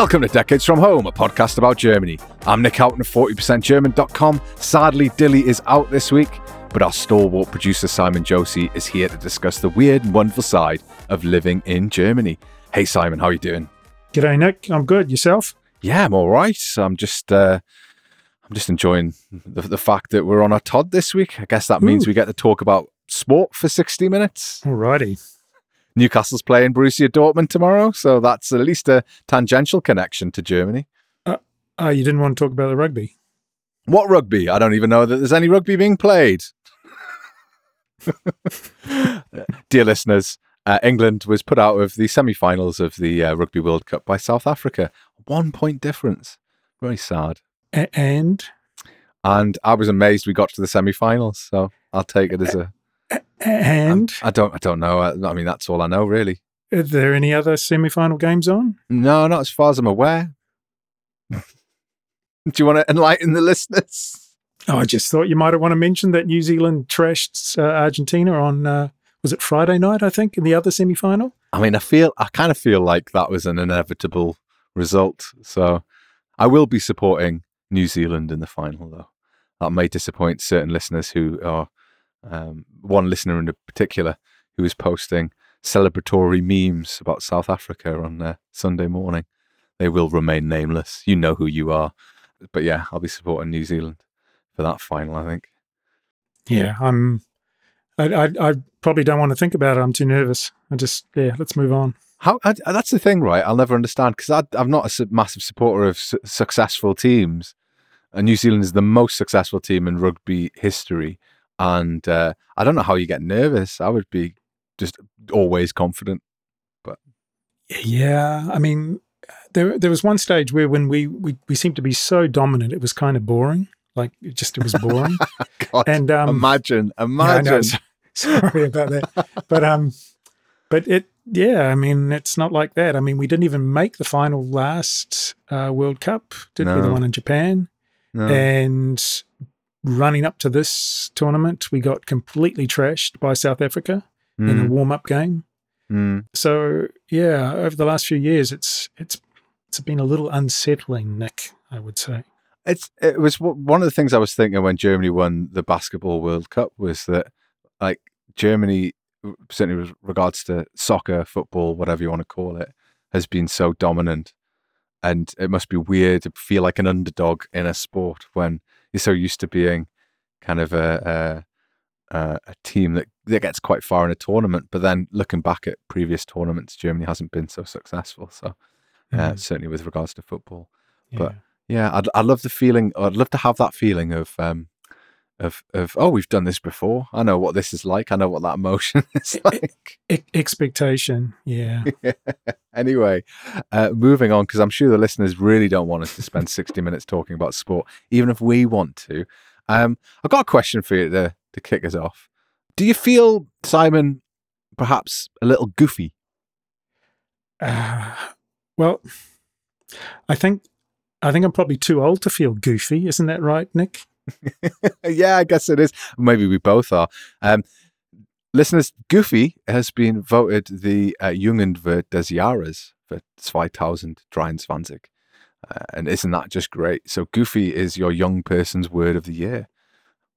Welcome to Decades from Home, a podcast about Germany. I'm Nic Houghton of 40%German.com. Sadly, Dili is out this week, but our stalwart producer Simon Josie is here to discuss the weird and wonderful side of living in Germany. Hey Simon, how are you doing? G'day Nic, I'm good. Yourself? Yeah, I'm all right. I'm just uh, I'm just enjoying the, the fact that we're on our Todd this week. I guess that means Ooh. we get to talk about sport for 60 minutes. Alrighty. Newcastle's playing Borussia Dortmund tomorrow, so that's at least a tangential connection to Germany. Oh, you didn't want to talk about the rugby? What rugby? I don't even know that there's any rugby being played. Dear listeners, uh, England was put out of the semi-finals of the uh, Rugby World Cup by South Africa. One point difference. Very sad. And And I was amazed we got to the semi-finals. So I'll take it as a. and I don't. I don't know. I, I mean, that's all I know, really. are there any other semi-final games on? No, not as far as I'm aware. Do you want to enlighten the listeners? Oh, I just thought you might have want to mention that New Zealand trashed uh, Argentina on uh, was it Friday night? I think in the other semi-final. I mean, I feel I kind of feel like that was an inevitable result. So I will be supporting New Zealand in the final, though. That may disappoint certain listeners who are um, one listener in particular who is posting celebratory memes about South Africa on uh, Sunday morning. They will remain nameless. You know who you are. But yeah, I'll be supporting New Zealand for that final. I think. Yeah, I'm. I, I I probably don't want to think about it. I'm too nervous. I just yeah. Let's move on. How I, that's the thing, right? I'll never understand because I'm not a massive supporter of su- successful teams. And New Zealand is the most successful team in rugby history, and uh, I don't know how you get nervous. I would be just always confident. But yeah, I mean, there there was one stage where when we we, we seemed to be so dominant, it was kind of boring. Like it just it was boring. God, and um, imagine, yeah, I know, imagine. sorry about that, but um, but it yeah, I mean, it's not like that. I mean, we didn't even make the final last uh, World Cup, did we? The one in Japan, No. and running up to this tournament, we got completely trashed by South Africa in a Mm, warm up game. mm. So yeah, over the last few years, it's it's it's been a little unsettling, Nic. I would say. It's it was one of the things I was thinking when Germany won the basketball World Cup was that like Germany, certainly with regards to soccer, football, whatever you want to call it, has been so dominant, and it must be weird to feel like an underdog in a sport when you're so used to being kind of a a, a, a team that that gets quite far in a tournament, but then looking back at previous tournaments, Germany hasn't been so successful. So uh, Mm, certainly with regards to football. yeah. but- Yeah, I'd I'd love the feeling. I'd love to have that feeling of um of of oh we've done this before. I know what this is like. I know what that emotion is like. E- expectation. Yeah. anyway, uh, moving on because I'm sure the listeners really don't want us to spend 60 minutes talking about sport, even if we want to. Um, I've got a question for you to to kick us off. Do you feel Simon perhaps a little goofy? Uh, well, I think I think I'm probably too old to feel goofy. Isn't that right, Nic? yeah, I guess it is. Maybe we both are. Um, listeners, Goofy has been voted the uh, Jugendwort des Jahres for 2023. Uh, and isn't that just great? So Goofy is your young person's word of the year.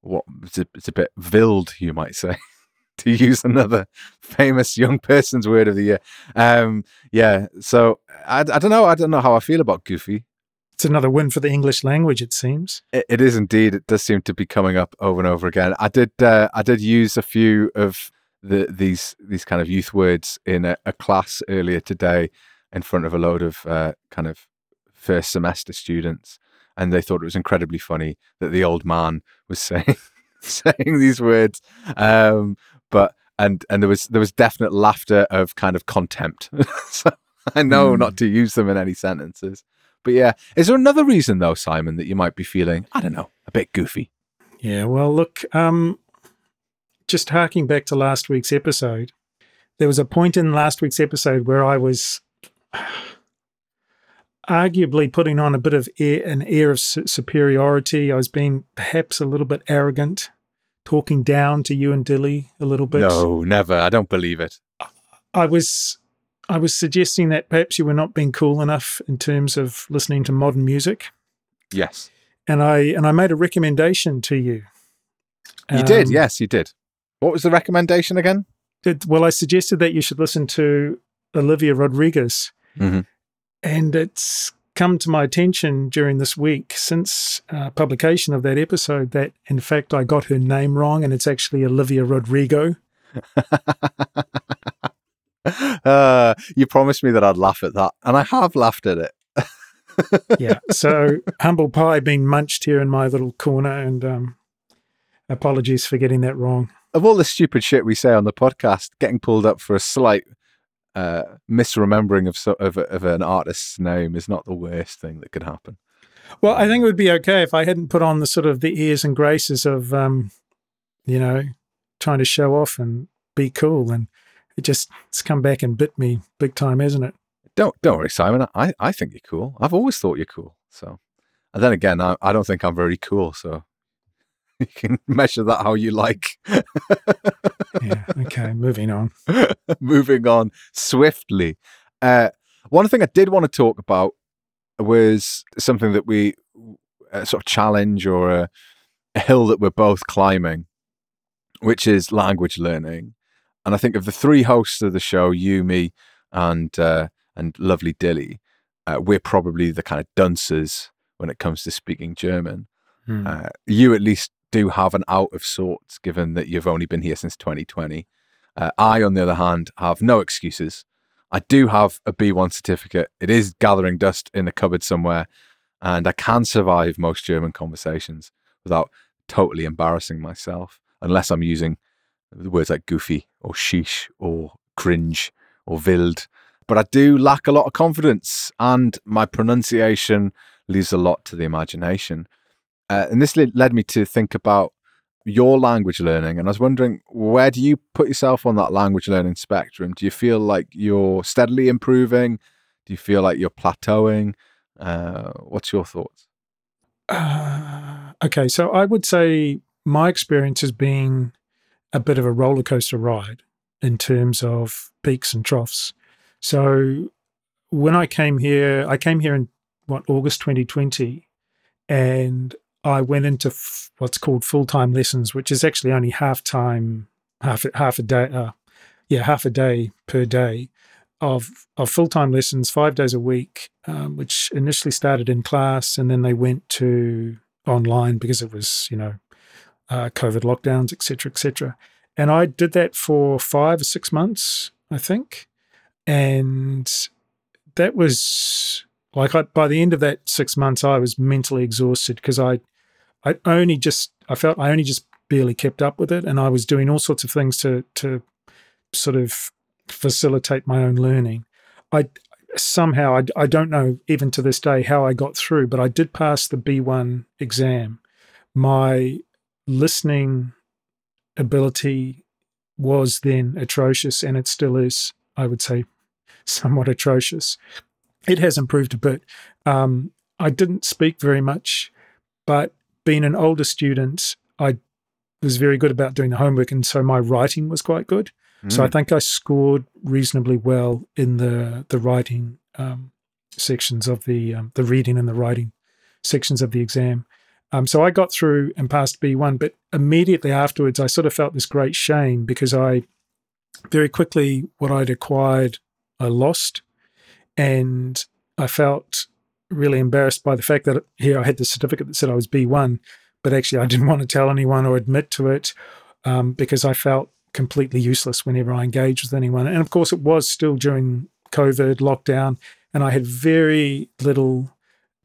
What it's a, it's a bit vild, you might say, to use another famous young person's word of the year. Um, yeah. So I, I don't know. I don't know how I feel about Goofy. It's another win for the English language, it seems. It, it is indeed. It does seem to be coming up over and over again. I did. Uh, I did use a few of the these these kind of youth words in a, a class earlier today, in front of a load of uh, kind of first semester students, and they thought it was incredibly funny that the old man was saying saying these words. Um, but and and there was there was definite laughter of kind of contempt. so I know Hmm. not to use them in any sentences. But yeah, is there another reason though, Simon, that you might be feeling, I don't know, a bit goofy? Yeah, well, look, um, just harking back to last week's episode, there was a point in last week's episode where I was arguably putting on a bit of air, an air of su- superiority. I was being perhaps a little bit arrogant, talking down to you and Dili a little bit. No, never. I don't believe it. I was I was suggesting that perhaps you were not being cool enough in terms of listening to modern music, Yes. and I and I made a recommendation to you. You did. Um, Yes, you did. What was the recommendation again? Did, well, I suggested that you should listen to Olivia Rodriguez, Mhm. and it's come to my attention during this week since uh, publication of that episode that, in fact, I got her name wrong, and it's actually Olivia Rodrigo. uh, you promised me that I'd laugh at that, and I have laughed at it. Yeah. So humble pie being munched here in my little corner, and um, apologies for getting that wrong. Of all the stupid shit we say on the podcast, getting pulled up for a slight uh, misremembering of, so, of of an artist's name is not the worst thing that could happen. Well, I think it would be okay if I hadn't put on the sort of the airs and graces of, um, you know, trying to show off and be cool, and it just it's come back and bit me big time, hasn't it? Don't don't worry, Simon. I, I think you're cool. I've always thought you're cool. So, and then again, I, I don't think I'm very cool. So, you can measure that how you like. Yeah. Okay. moving on. Moving on swiftly. Uh, one thing I did want to talk about was something that we a sort of challenge or a, a hill that we're both climbing, which is language learning. And I think of the three hosts of the show, you, me, and uh, and lovely Dili, uh, we're probably the kind of dunces when it comes to speaking German. Hmm. Uh, you at least do have an out of sorts, given that you've only been here since 2020. Uh, I, on the other hand, have no excuses. I do have a B1 certificate. It is gathering dust in the cupboard somewhere, and I can survive most German conversations without totally embarrassing myself, unless I'm using the words like goofy or sheesh or cringe or wild. But I do lack a lot of confidence, and my pronunciation leaves a lot to the imagination. Uh, and this led led me to think about your language learning. And I was wondering, where do you put yourself on that language learning spectrum? Do you feel like you're steadily improving? Do you feel like you're plateauing? Uh, what's your thoughts? Uh, okay, so I would say my experience has been a bit of a roller coaster ride in terms of peaks and troughs. So when I came here, I came here in what August 2020, and I went into f- what's called full time lessons, which is actually only half time, half half a day, uh, yeah, half a day per day of of full time lessons, five days a week, um, which initially started in class and then they went to online because it was you know uh, COVID lockdowns, etc., etc. And I did that for five or six months, I think, and that was like I, by the end of that six months, I was mentally exhausted because I I only just I felt I only just barely kept up with it, and I was doing all sorts of things to to sort of facilitate my own learning. I somehow I, I don't know even to this day how I got through, but I did pass the B1 exam. My listening ability was then atrocious, and it still is. I would say somewhat atrocious. It has improved a bit. Um, I didn't speak very much, but being an older student, I was very good about doing the homework, and so my writing was quite good. So I Mm. think I scored reasonably well in the the writing um, sections of the um, the reading and the writing sections of the exam. Um, so I got through and passed B one, but immediately afterwards, I sort of felt this great shame because I very quickly what I'd acquired, I lost, and I felt really embarrassed by the fact that here I had the certificate that said I was B one, but actually I didn't want to tell anyone or admit to it um, because I felt completely useless whenever I engaged with anyone. And of course, it was still during COVID lockdown, and I had very little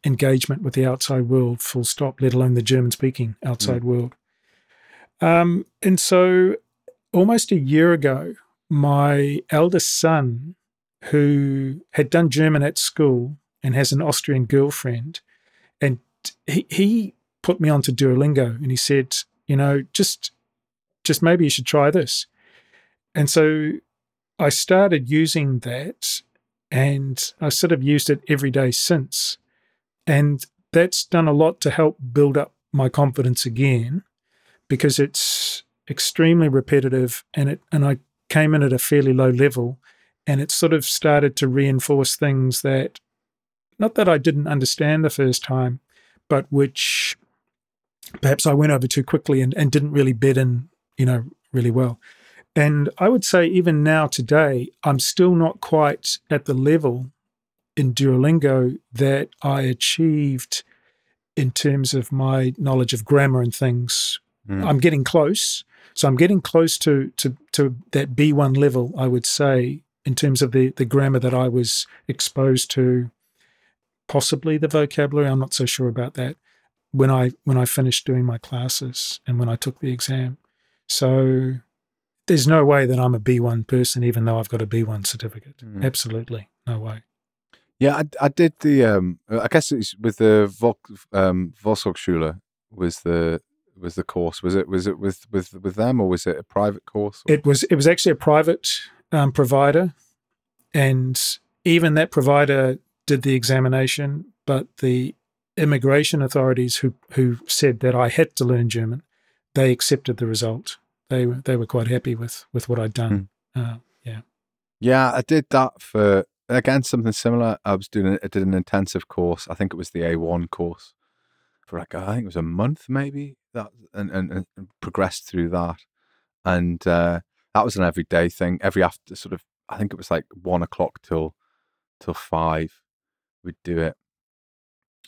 engagement with the outside world, full stop, let alone the German speaking outside world. Um, and so, almost a year ago, my eldest son, who had done German at school and has an Austrian girlfriend, and he, he put me onto Duolingo and he said, you know, just just maybe you should try this. And so I started using that and I sort of used it every day since. And that's done a lot to help build up my confidence again because it's extremely repetitive and it and I came in at a fairly low level and it sort of started to reinforce things that, not that I didn't understand the first time, but which perhaps I went over too quickly and, and didn't really bed in, you know, really well. And I would say even now today, I'm still not quite at the level in Duolingo that I achieved in terms of my knowledge of grammar and things. Mm. I'm getting close. So I'm getting close to to to that B1 level, I would say, in terms of the the grammar that I was exposed to, possibly the vocabulary. I'm not so sure about that when I when I finished doing my classes and when I took the exam. So there's no way that I'm a B1 person, even though I've got a B1 certificate. Mm. Absolutely no way. Yeah, I, I did the. Um, I guess it's with the Volk, um, Volkshochschule was the was the course. Was it was it with with with them or was it a private course? Or? It was it was actually a private um, provider, and even that provider did the examination, but the immigration authorities who who said that I had to learn German, they accepted the result. They were they were quite happy with with what I'd done. Uh, yeah, yeah, I did that for again something similar. I was doing I did an intensive course. I think it was the A1 course for like I think it was a month maybe that and and, and progressed through that, and uh, that was an everyday thing. Every after sort of I think it was like one o'clock till till five, we'd do it.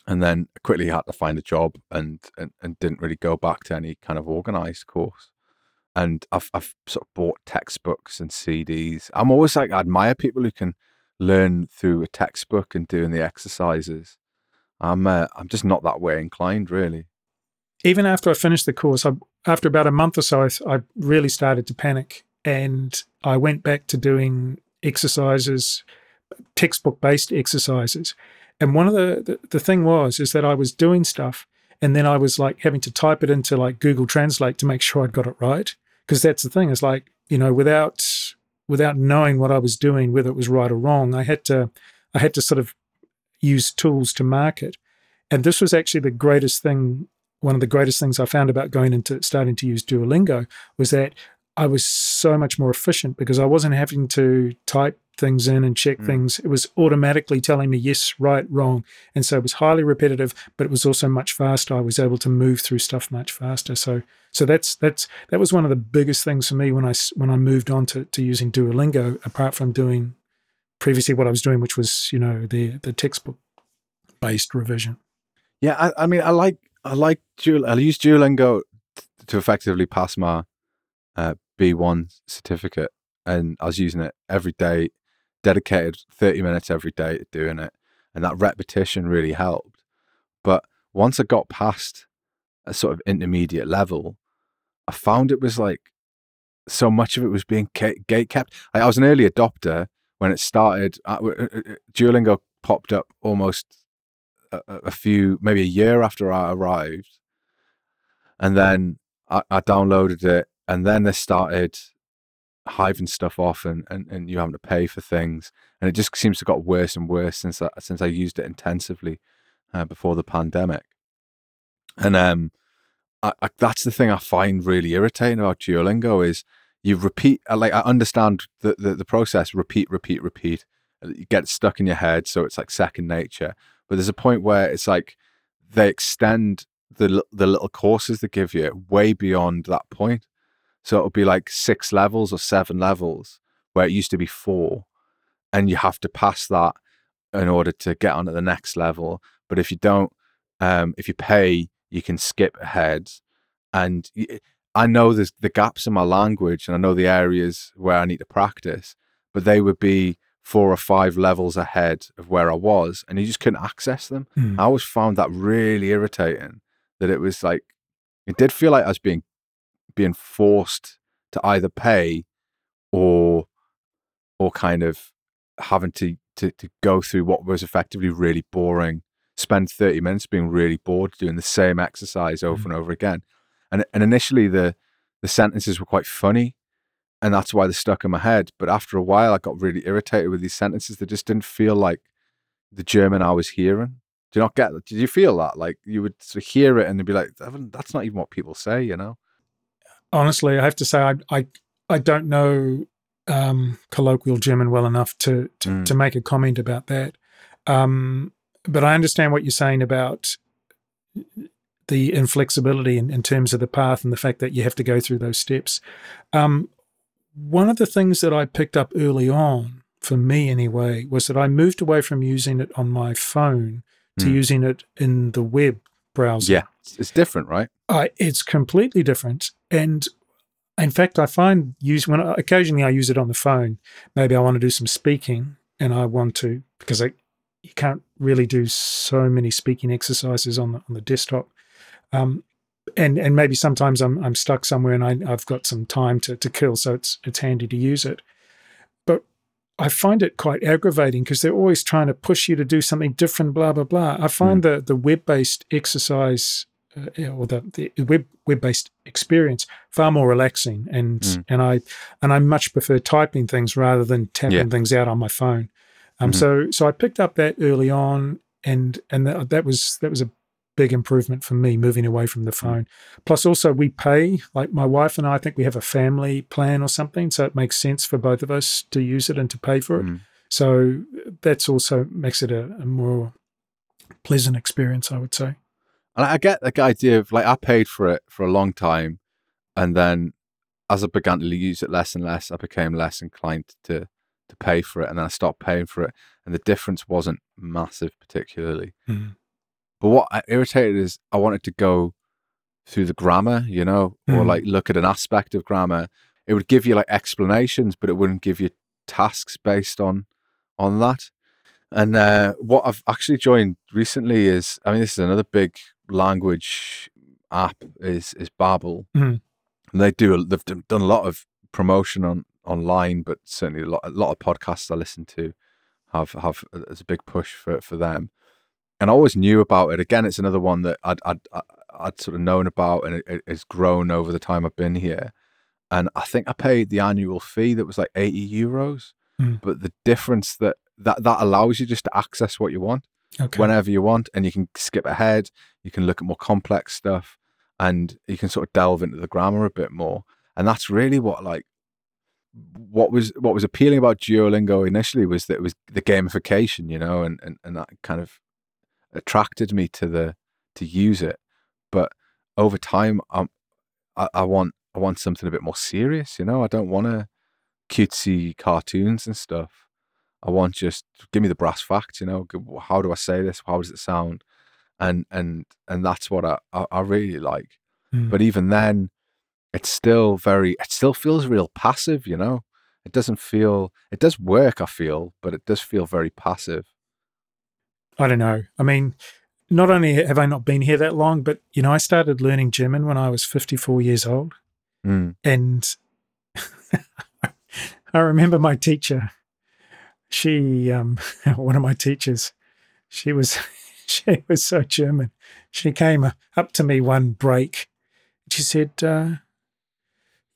And then quickly had to find a job and, and, and didn't really go back to any kind of organized course and I've I've sort of bought textbooks and CDs. I'm always like I admire people who can learn through a textbook and doing the exercises. I'm uh, I'm just not that way inclined, really. even after I finished the course, I, after about a month or so, I, I really started to panic, and I went back to doing exercises, textbook based exercises. And one of the, the the thing was is that I was doing stuff, and then I was like having to type it into like Google Translate to make sure I'd got it right. Because that's the thing is like you know without without knowing what I was doing, whether it was right or wrong, I had to I had to sort of use tools to mark it. And this was actually the greatest thing one of the greatest things I found about going into starting to use Duolingo was that I was so much more efficient because I wasn't having to type things in and check Mm. things. It was automatically telling me yes, right, wrong. And so it was highly repetitive, but it was also much faster. I was able to move through stuff much faster. So so that's that's that was one of the biggest things for me when I when I moved on to, to using Duolingo, apart from doing previously what I was doing, which was, you know, the the textbook based revision. Yeah, I, I mean, I like I like Duol- I use Duolingo to effectively pass my uh, B1 certificate, and I was using it every day, dedicated thirty minutes every day to doing it, and that repetition really helped. But once I got past a sort of intermediate level, I found it was like so much of it was being gate kept. I, I was an early adopter when it started. Uh, uh, uh, Duolingo popped up almost a, a a few, maybe a year after I arrived, and then I, I downloaded it, and then they started hiving stuff off, and, and and you having to pay for things, and it just seems to got worse and worse since I, since I used it intensively uh, before the pandemic, and um, I, I, that's the thing I find really irritating about Duolingo is you repeat, uh, like I understand the the, the process, repeat, repeat, repeat, and you get stuck in your head, so it's like second nature. But there's a point where it's like they extend the the little courses they give you way beyond that point. So it'll be like six levels or seven levels where it used to be four, and you have to pass that in order to get on to the next level. But if you don't, um, if you pay, you can skip ahead. And I know there's the gaps in my language, and I know the areas where I need to practice, but they would be four or five levels ahead of where I was, and you just couldn't access them. Hmm. I always found that really irritating. That it was like it did feel like I was being being forced to either pay or or kind of having to to, to go through what was effectively really boring spend 30 minutes being really bored doing the same exercise over mm-hmm. and over again. And and initially the the sentences were quite funny and that's why they stuck in my head but after a while i got really irritated with these sentences that just didn't feel like the german i was hearing. Do you not get that? Did you feel that? Like you would sort of hear it and they'd be like that's not even what people say you know honestly, I have to say I I I don't know um, colloquial German well enough to to, Mm. to make a comment about that. Um, but I understand what you're saying about the inflexibility in, in terms of the path and the fact that you have to go through those steps. Um, one of the things that I picked up early on, for me anyway, was that I moved away from using it on my phone to Mm. using it in the web browser. Yeah, it's, different, right? I, it's completely different. And in fact, I find use when I, occasionally I use it on the phone. Maybe I want to do some speaking, and I want to because I you can't really do so many speaking exercises on the on the desktop. Um, and and maybe sometimes I'm I'm stuck somewhere and I, I've got some time to to kill, so it's it's handy to use it. I find it quite aggravating because they're always trying to push you to do something different, blah blah blah. I find the the web based exercise uh, or the, the web web based experience far more relaxing, and Mm. and I and I much prefer typing things rather than tapping Yeah. things out on my phone. Um, Mhm. so so I picked up that early on, and and that, that was that was a big improvement for me moving away from the phone. Plus, also we pay like my wife and I. I think we have a family plan or something, so it makes sense for both of us to use it and to pay for it. Mm. So that's also makes it a, a more pleasant experience, I would say. And I get the idea of like I paid for it for a long time, and then as I began to use it less and less, I became less inclined to to pay for it, and then I stopped paying for it, and the difference wasn't massive particularly. Mhm. But what I- irritated is I wanted to go through the grammar, you know, or Mhm. like look at an aspect of grammar. It would give you like explanations, but it wouldn't give you tasks based on on that. And uh, what I've actually joined recently is, I mean, this is another big language app is is Babbel, Mhm. and they do they've done a lot of promotion on online, but certainly a lot a lot of podcasts I listen to have have as a big push for for them. And I always knew about it. Again, it's another one that I'd I'd, I'd- sort of known about, and it, it- it's grown over the time I've been here. And I think I paid the annual fee that was like eighty euros, Mm. but the difference that that that allows you just to access what you want Okay. whenever you want, and you can skip ahead. You can look at more complex stuff, and you can sort of delve into the grammar a bit more. And that's really what like what was what was appealing about Duolingo initially was that it was the gamification, you know, and and, and that kind of attracted me to the to use it. But over time, um, I, I want I want something a bit more serious, you know. I don't want to cutesy cartoons and stuff. I want just give me the brass facts, you know. How do I say this? How does it sound? And and and that's what I I, I really like. Mm. But even then, it's still very. It still feels real passive, you know. It doesn't feel. It does work, I feel, but it does feel very passive. I don't know. I mean, not only have I not been here that long, but you know, I started learning German when I was 54 years old, Mm. and I remember my teacher. She, um, one of my teachers, she was, she was so German. She came up to me one break. She said, uh,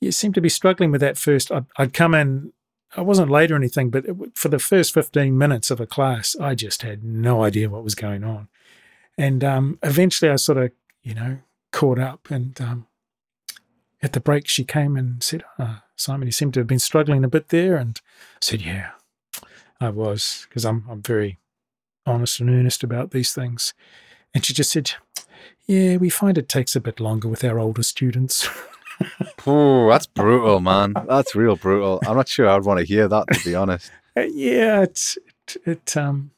"You seem to be struggling with that first. I'd, I'd come in. I wasn't late or anything, but it, for the first 15 minutes of a class, I just had no idea what was going on. And um, eventually I sort of, you know, caught up. And um, at the break, she came and said, oh, Simon, you seem to have been struggling a bit there. And I said, Yeah, I was, because I'm, I'm very honest and earnest about these things. And she just said, Yeah, we find it takes a bit longer with our older students. Ooh, that's brutal, man. That's real brutal. I'm not sure I'd want to hear that, to be honest. Uh, yeah, it's it, it um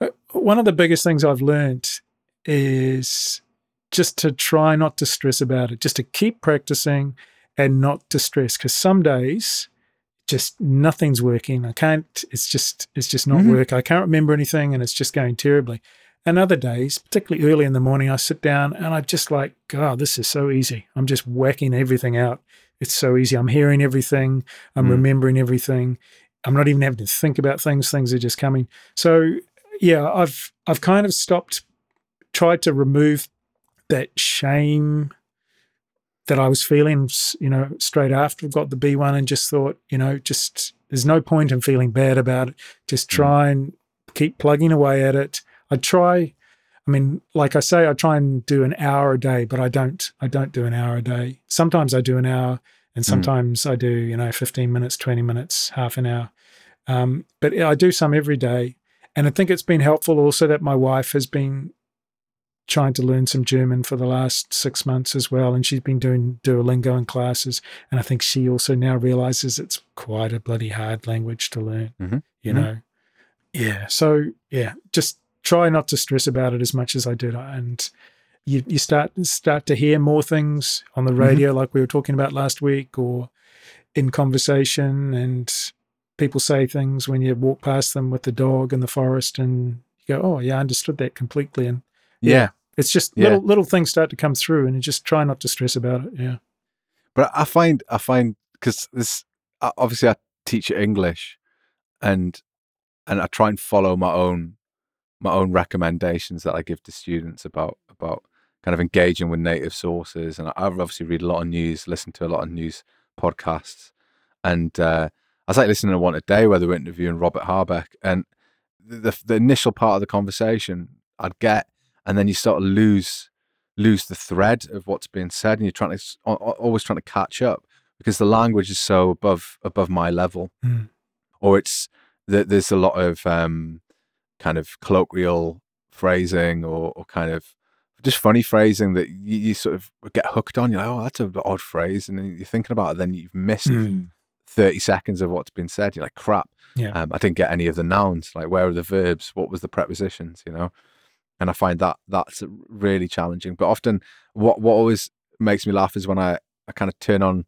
uh, one of the biggest things I've learned is just to try not to stress about it, just to keep practicing and not to stress because some days just nothing's working. I can't it's just it's just not Mhm. work. I can't remember anything and it's just going terribly. And other days, particularly early in the morning, I sit down and I just like, God, this is so easy. I'm just whacking everything out. It's so easy. I'm hearing everything. I'm Mm. remembering everything. I'm not even having to think about things. Things are just coming. So yeah, I've I've kind of stopped, tried to remove that shame that I was feeling, you know, straight after I got the B1 and just thought, you know, just there's no point in feeling bad about it. Just Mm. try and keep plugging away at it. I try, I mean, like I say, I try and do an hour a day, but I don't, I don't do an hour a day. Sometimes I do an hour and sometimes I do you know 15 minutes, 20 minutes, half an hour. Um, but I do some every day, and I think it's been helpful also that my wife has been trying to learn some German for the last six months as well, and she's been doing Duolingo and classes, and I think she also now realizes it's quite a bloody hard language to learn. Mhm. You Mhm. know, yeah. So yeah, just try not to stress about it as much as I did, and you you start start to hear more things on the mm-hmm. radio, like we were talking about last week, or in conversation, and people say things when you walk past them with the dog in the forest, and you go, "Oh yeah, I understood that completely," and Yeah. it's just Yeah. little little things start to come through, and you just try not to stress about it. Yeah. But I find I find because this obviously I teach English, and and I try and follow my own my own recommendations that I give to students about about kind of engaging with native sources. And I obviously read a lot of news, listen to a lot of news podcasts, and uh, I was like listening to one today where they were interviewing Robert Habeck, and the the initial part of the conversation I'd get, and then you sort of lose lose the thread of what's being said, and you're trying to s- al- al- always trying to catch up because the language is so above above my level, Mm. or it's there's a lot of um, kind of colloquial phrasing or, or kind of just funny phrasing that you, you sort of get hooked on. You're like, oh, that's an odd phrase, and then you're thinking about it, then you've missed Mm. 30 seconds of what's been said. You're like, crap. Yeah. Um, I didn't get any of the nouns. Like, where are the verbs? What was the prepositions? You know, and I find that that's really challenging. But often, what what always makes me laugh is when I I kind of turn on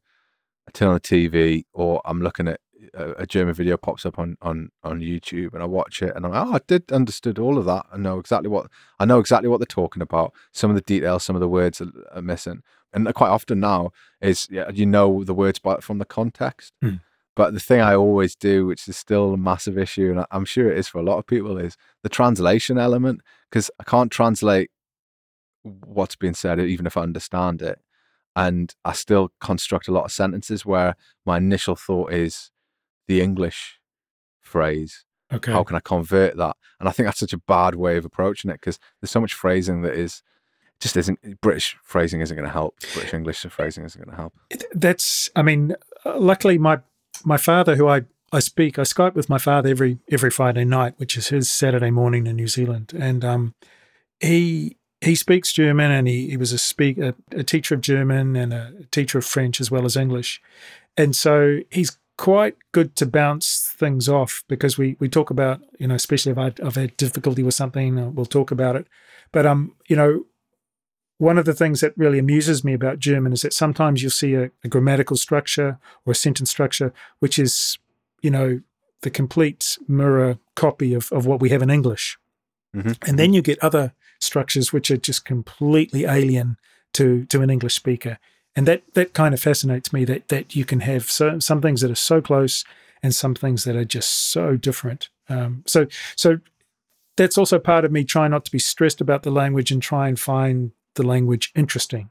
I turn on the TV or I'm looking at a, a German video pops up on on on YouTube and I watch it and I'm like, oh, I did understood all of that. I know exactly what I know exactly what they're talking about. Some of the details, some of the words are, are missing, and quite often now is yeah, you know the words by, from the context. Hmm. But the thing I always do, which is still a massive issue, and I'm sure it is for a lot of people, is the translation element because I can't translate what's being said even if I understand it, and I still construct a lot of sentences where my initial thought is the English phrase Okay. how can I convert that? And I think that's such a bad way of approaching it because there's so much phrasing that is just isn't British phrasing isn't going to help. British English phrasing isn't going to help. That's. I mean, uh, luckily my my father, who I I speak, I Skype with my father every every Friday night, which is his Saturday morning in New Zealand, and um, he he speaks German, and he, he was a speak a, a teacher of German and a teacher of French as well as English, and so he's quite good to bounce things off because we we talk about you know especially if I, I've had difficulty with something uh, we'll talk about it, but um you know one of the things that really amuses me about German is that sometimes you'll see a, a grammatical structure or a sentence structure which is you know the complete mirror copy of, of what we have in English. Mhm. And then you get other structures which are just completely alien to to an English speaker. And that that kind of fascinates me that that you can have so, some things that are so close and some things that are just so different. Um, so so that's also part of me trying not to be stressed about the language and try and find the language interesting.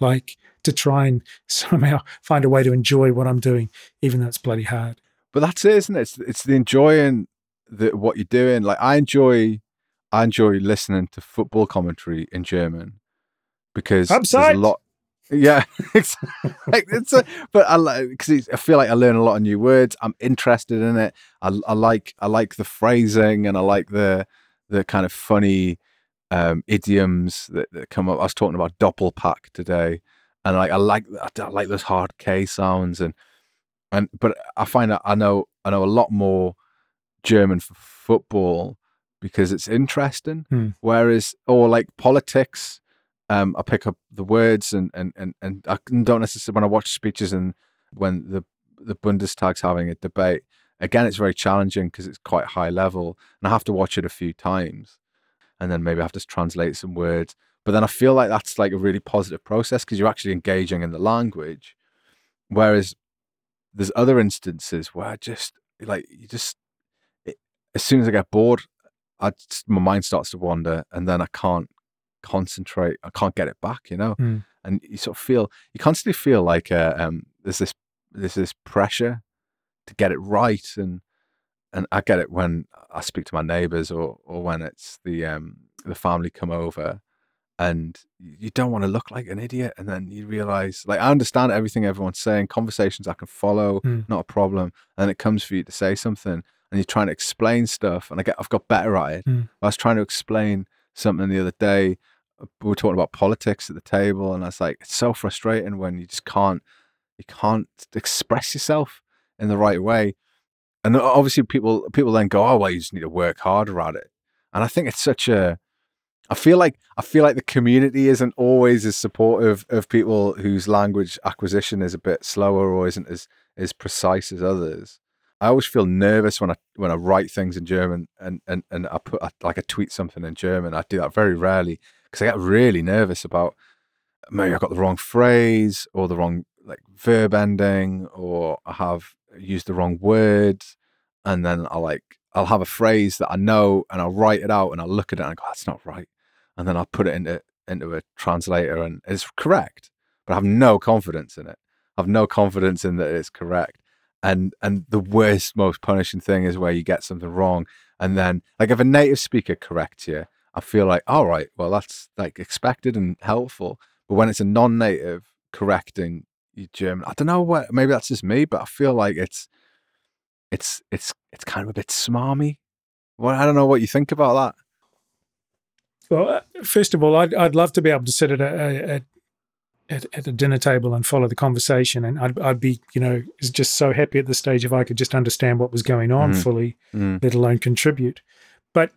Like to try and somehow find a way to enjoy what I'm doing, even though it's bloody hard. But that's it, isn't it? It's, it's the enjoying the what you're doing. Like I enjoy, I enjoy listening to football commentary in German because there's Upside. a lot. Yeah, it's, like, it's a, but I like because I feel like I learn a lot of new words. I'm interested in it. I, I like I like the phrasing and I like the the kind of funny um, idioms that, that come up. I was talking about doppelpack today, and like I like I like those hard K sounds and and but I find that I know I know a lot more German for football because it's interesting. Hmm. Whereas or like politics, um, I pick up the words and and and and I don't necessarily when I watch speeches and when the the Bundestag's having a debate. Again, it's very challenging because it's quite high level, and I have to watch it a few times, and then maybe I have to translate some words. But then I feel like that's like a really positive process because you're actually engaging in the language. Whereas there's other instances where I just like you just it, as soon as I get bored, I just, my mind starts to wander, and then I can't concentrate. I can't get it back, you know. Mm. And you sort of feel you constantly feel like uh, um, there's this there's this pressure to get it right, and and I get it when I speak to my neighbours or or when it's the um the family come over, and you don't want to look like an idiot. And then you realize, like, I understand everything everyone's saying, conversations I can follow, Mm. not a problem. And it comes for you to say something, and you're trying to explain stuff. And I get, I've got better at it. Mm. I was trying to explain something the other day. uh, We were talking about politics at the table, and I was like, it's so frustrating when you just can't, you can't express yourself in the right way. And obviously, people people then go, oh well, you just need to work harder at it. And I think it's such a I feel like I feel like the community isn't always as supportive of people whose language acquisition is a bit slower or isn't as as precise as others. I always feel nervous when I when I write things in German and and and I put like I tweet something in German. I do that very rarely because I get really nervous about maybe I got the wrong phrase or the wrong like verb ending or I have used the wrong words. And then I'll like I'll have a phrase that I know and I'll write it out and I'll look at it and I go that's not right. And then I'll put it into into a translator and it's correct but I have no confidence in it. I have no confidence in that it's correct and and the worst most punishing thing is where you get something wrong and then like if a native speaker corrects you I feel like all right well that's like expected and helpful but when it's a non-native correcting you German I don't know what maybe that's just me but I feel like it's it's it's it's kind of a bit smarmy. Well I don't know what you think about that. Well, uh, first of all, I'd, I'd love to be able to sit at a, at, at, at a dinner table and follow the conversation. And I'd, I'd be, you know, just so happy at this stage if I could just understand what was going on Mhm. fully, Mm, let alone contribute. But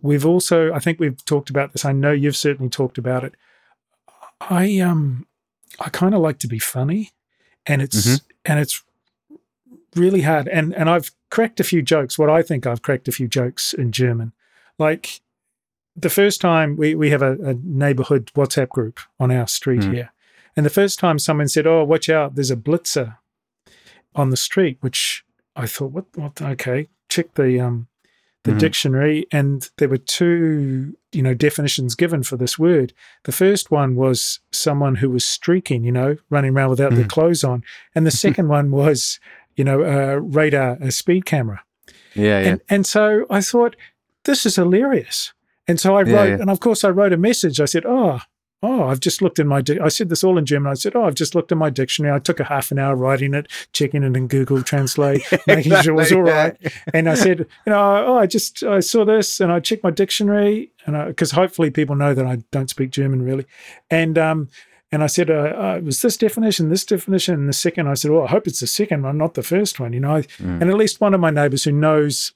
we've also, I think we've talked about this. I know you've certainly talked about it. I, um, I kind of like to be funny and it's, and it's really hard. And, and I've cracked a few jokes, what I think I've cracked a few jokes in German. Like, the first time we, we have a, a neighborhood WhatsApp group on our street Hmm. here. And the first time someone said, Oh, watch out, there's a blitzer on the street, which I thought, what, what, okay, check the, um, the Mhm. dictionary. And there were two, you know, definitions given for this word. The first one was someone who was streaking, you know, running around without their Mhm. clothes on. And the second one was, you know, a radar, a speed camera. yeah yeah And and so I thought, this is hilarious. And so I Yeah, wrote, yeah. and of course I wrote a message. I said, oh, oh, I've just looked in my. Di-. I said this all in German. I said, oh, I've just looked in my dictionary. I took a half an hour writing it, checking it in Google Translate, making sure it was all right. And I said, you know, oh, I just I saw this and I checked my dictionary, and because hopefully people know that I don't speak German really, and um. And I said, uh, uh, it was this definition, this definition, and the second. I said, well, I hope it's the second one, not the first one. You know, Mm. and at least one of my neighbours who knows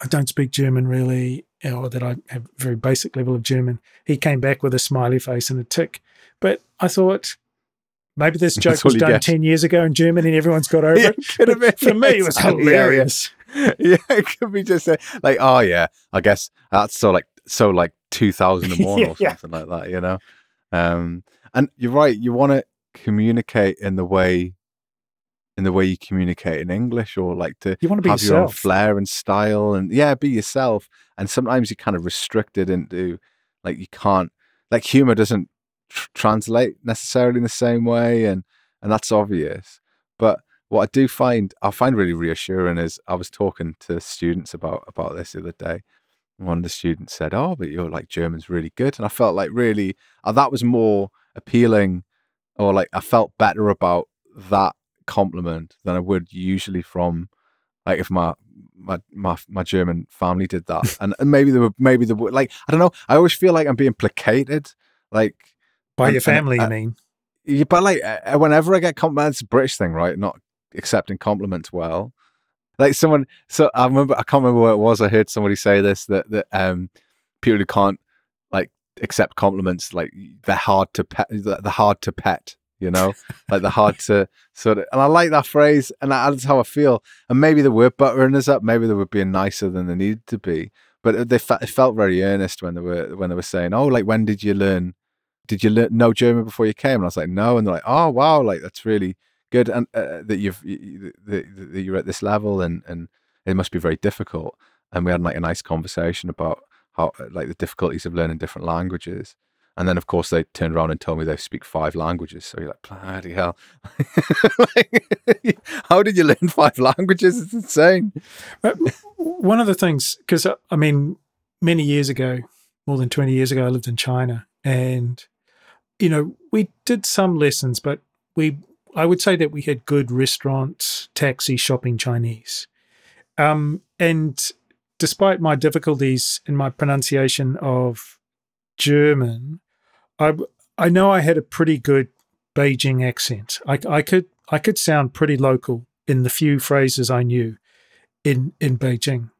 I don't speak German really, or that I have a very basic level of German, he came back with a smiley face and a tick. But I thought maybe this joke was done get. 10 years ago in German and everyone's got over Yeah, it. could have been. for me, it was Exactly, hilarious. Yeah, yeah. Yeah, it could be just a, like, oh yeah, I guess that's so like so like two thousand and one or Yeah. something like that, you know. Um, and you're right. You want to communicate in the way, in the way you communicate in English, or like to You want to be have your own flair and style, and yeah, be yourself. And sometimes you're kind of restricted into like you can't like humor doesn't tr- translate necessarily in the same way, and and that's obvious. But what I do find I find really reassuring is I was talking to students about about this the other day. One of the students said, "Oh, but you're like German's really good," and I felt like really uh, that was more appealing, or like I felt better about that compliment than I would usually from like if my my my, my German family did that, and, and maybe they were maybe they were like I don't know. I always feel like I'm being placated, like By and- your and, family, uh, you mean? yeah, but like uh, whenever I get compliments, it's a British thing, right? Not accepting compliments well. Like someone, so I remember, I can't remember what it was. I heard somebody say this that that um people who can't like accept compliments, like they're hard to pet, they're hard to pet. You know, like they're hard to sort of, and I like that phrase, and that's how I feel. And maybe they were buttering us up, maybe they were being nicer than they needed to be, but they fe- it felt very earnest when they were when they were saying, "Oh, like when did you learn did you learn know German before you came? And I was like, no. And they're like, oh wow, like that's really good, and uh, that you've you, that, that you're at this level, and and it must be very difficult. And we had like a nice conversation about how like the difficulties of learning different languages. And then, of course, they turned around and told me they speak five languages. So you're like, bloody hell! Like, how did you learn five languages? It's insane. Uh, one of the things, because I mean, many years ago, more than 20 years ago, I lived in China and you know we did some lessons, but we I would say that we had good restaurants, taxi, shopping Chinese. Um, and despite my difficulties in my pronunciation of German, I I know I had a pretty good Beijing accent. I, I could I could sound pretty local in the few phrases I knew in in Beijing.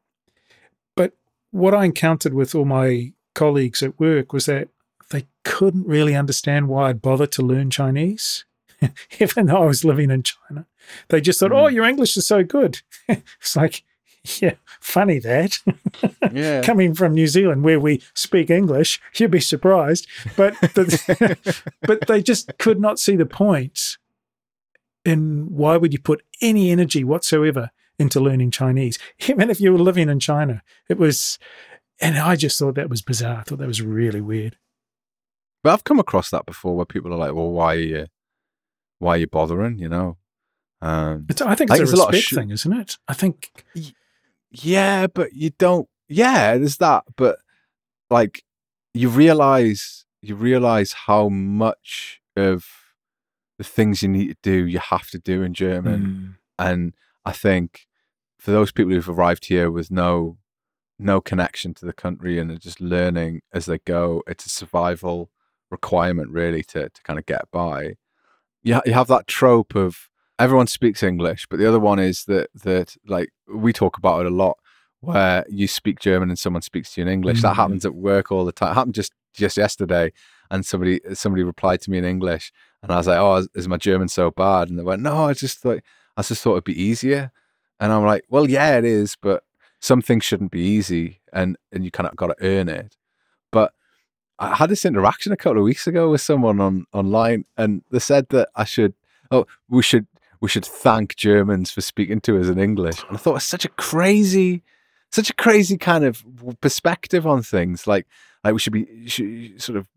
But what I encountered with all my colleagues at work was that they couldn't really understand why I'd bother to learn Chinese, even though I was living in China. They just thought, mm. "Oh, your English is so good." it's like, yeah, funny that. yeah. Coming from New Zealand, where we speak English, you'd be surprised. But the, but they just could not see the point. In why would you put any energy whatsoever into learning Chinese, even if you were living in China? It was, and I just thought that was bizarre. I thought that was really weird. But I've come across that before, where people are like, "Well, why are you, why are you bothering?" You know. Um, I think it's, I think a respect a sh- thing, isn't it? I think yeah, but you don't. Yeah, there's that. But like, you realize you realize how much of the things you need to do you have to do in German, mm. and I think for those people who've arrived here with no no connection to the country and are just learning as they go, it's a survival requirement really to to kind of get by. You you have that trope of everyone speaks English, but the other one is that that like we talk about it a lot, where you speak German and someone speaks to you in English. Mm-hmm. That happens at work all the time. It happened just just yesterday, and somebody somebody replied to me in English, and I was like, "Oh, is, is my German so bad?" And they went, "No, I just like I just thought it'd be easier," and I'm like, "Well, yeah, it is, but some things shouldn't be easy, and and you kind of got to earn it." But I had this interaction a couple of weeks ago with someone on online, and they said that I should, oh, we should we should thank Germans for speaking to us in English. And I thought it was such a crazy, such a crazy kind of perspective on things. Like, like we should be should, sort of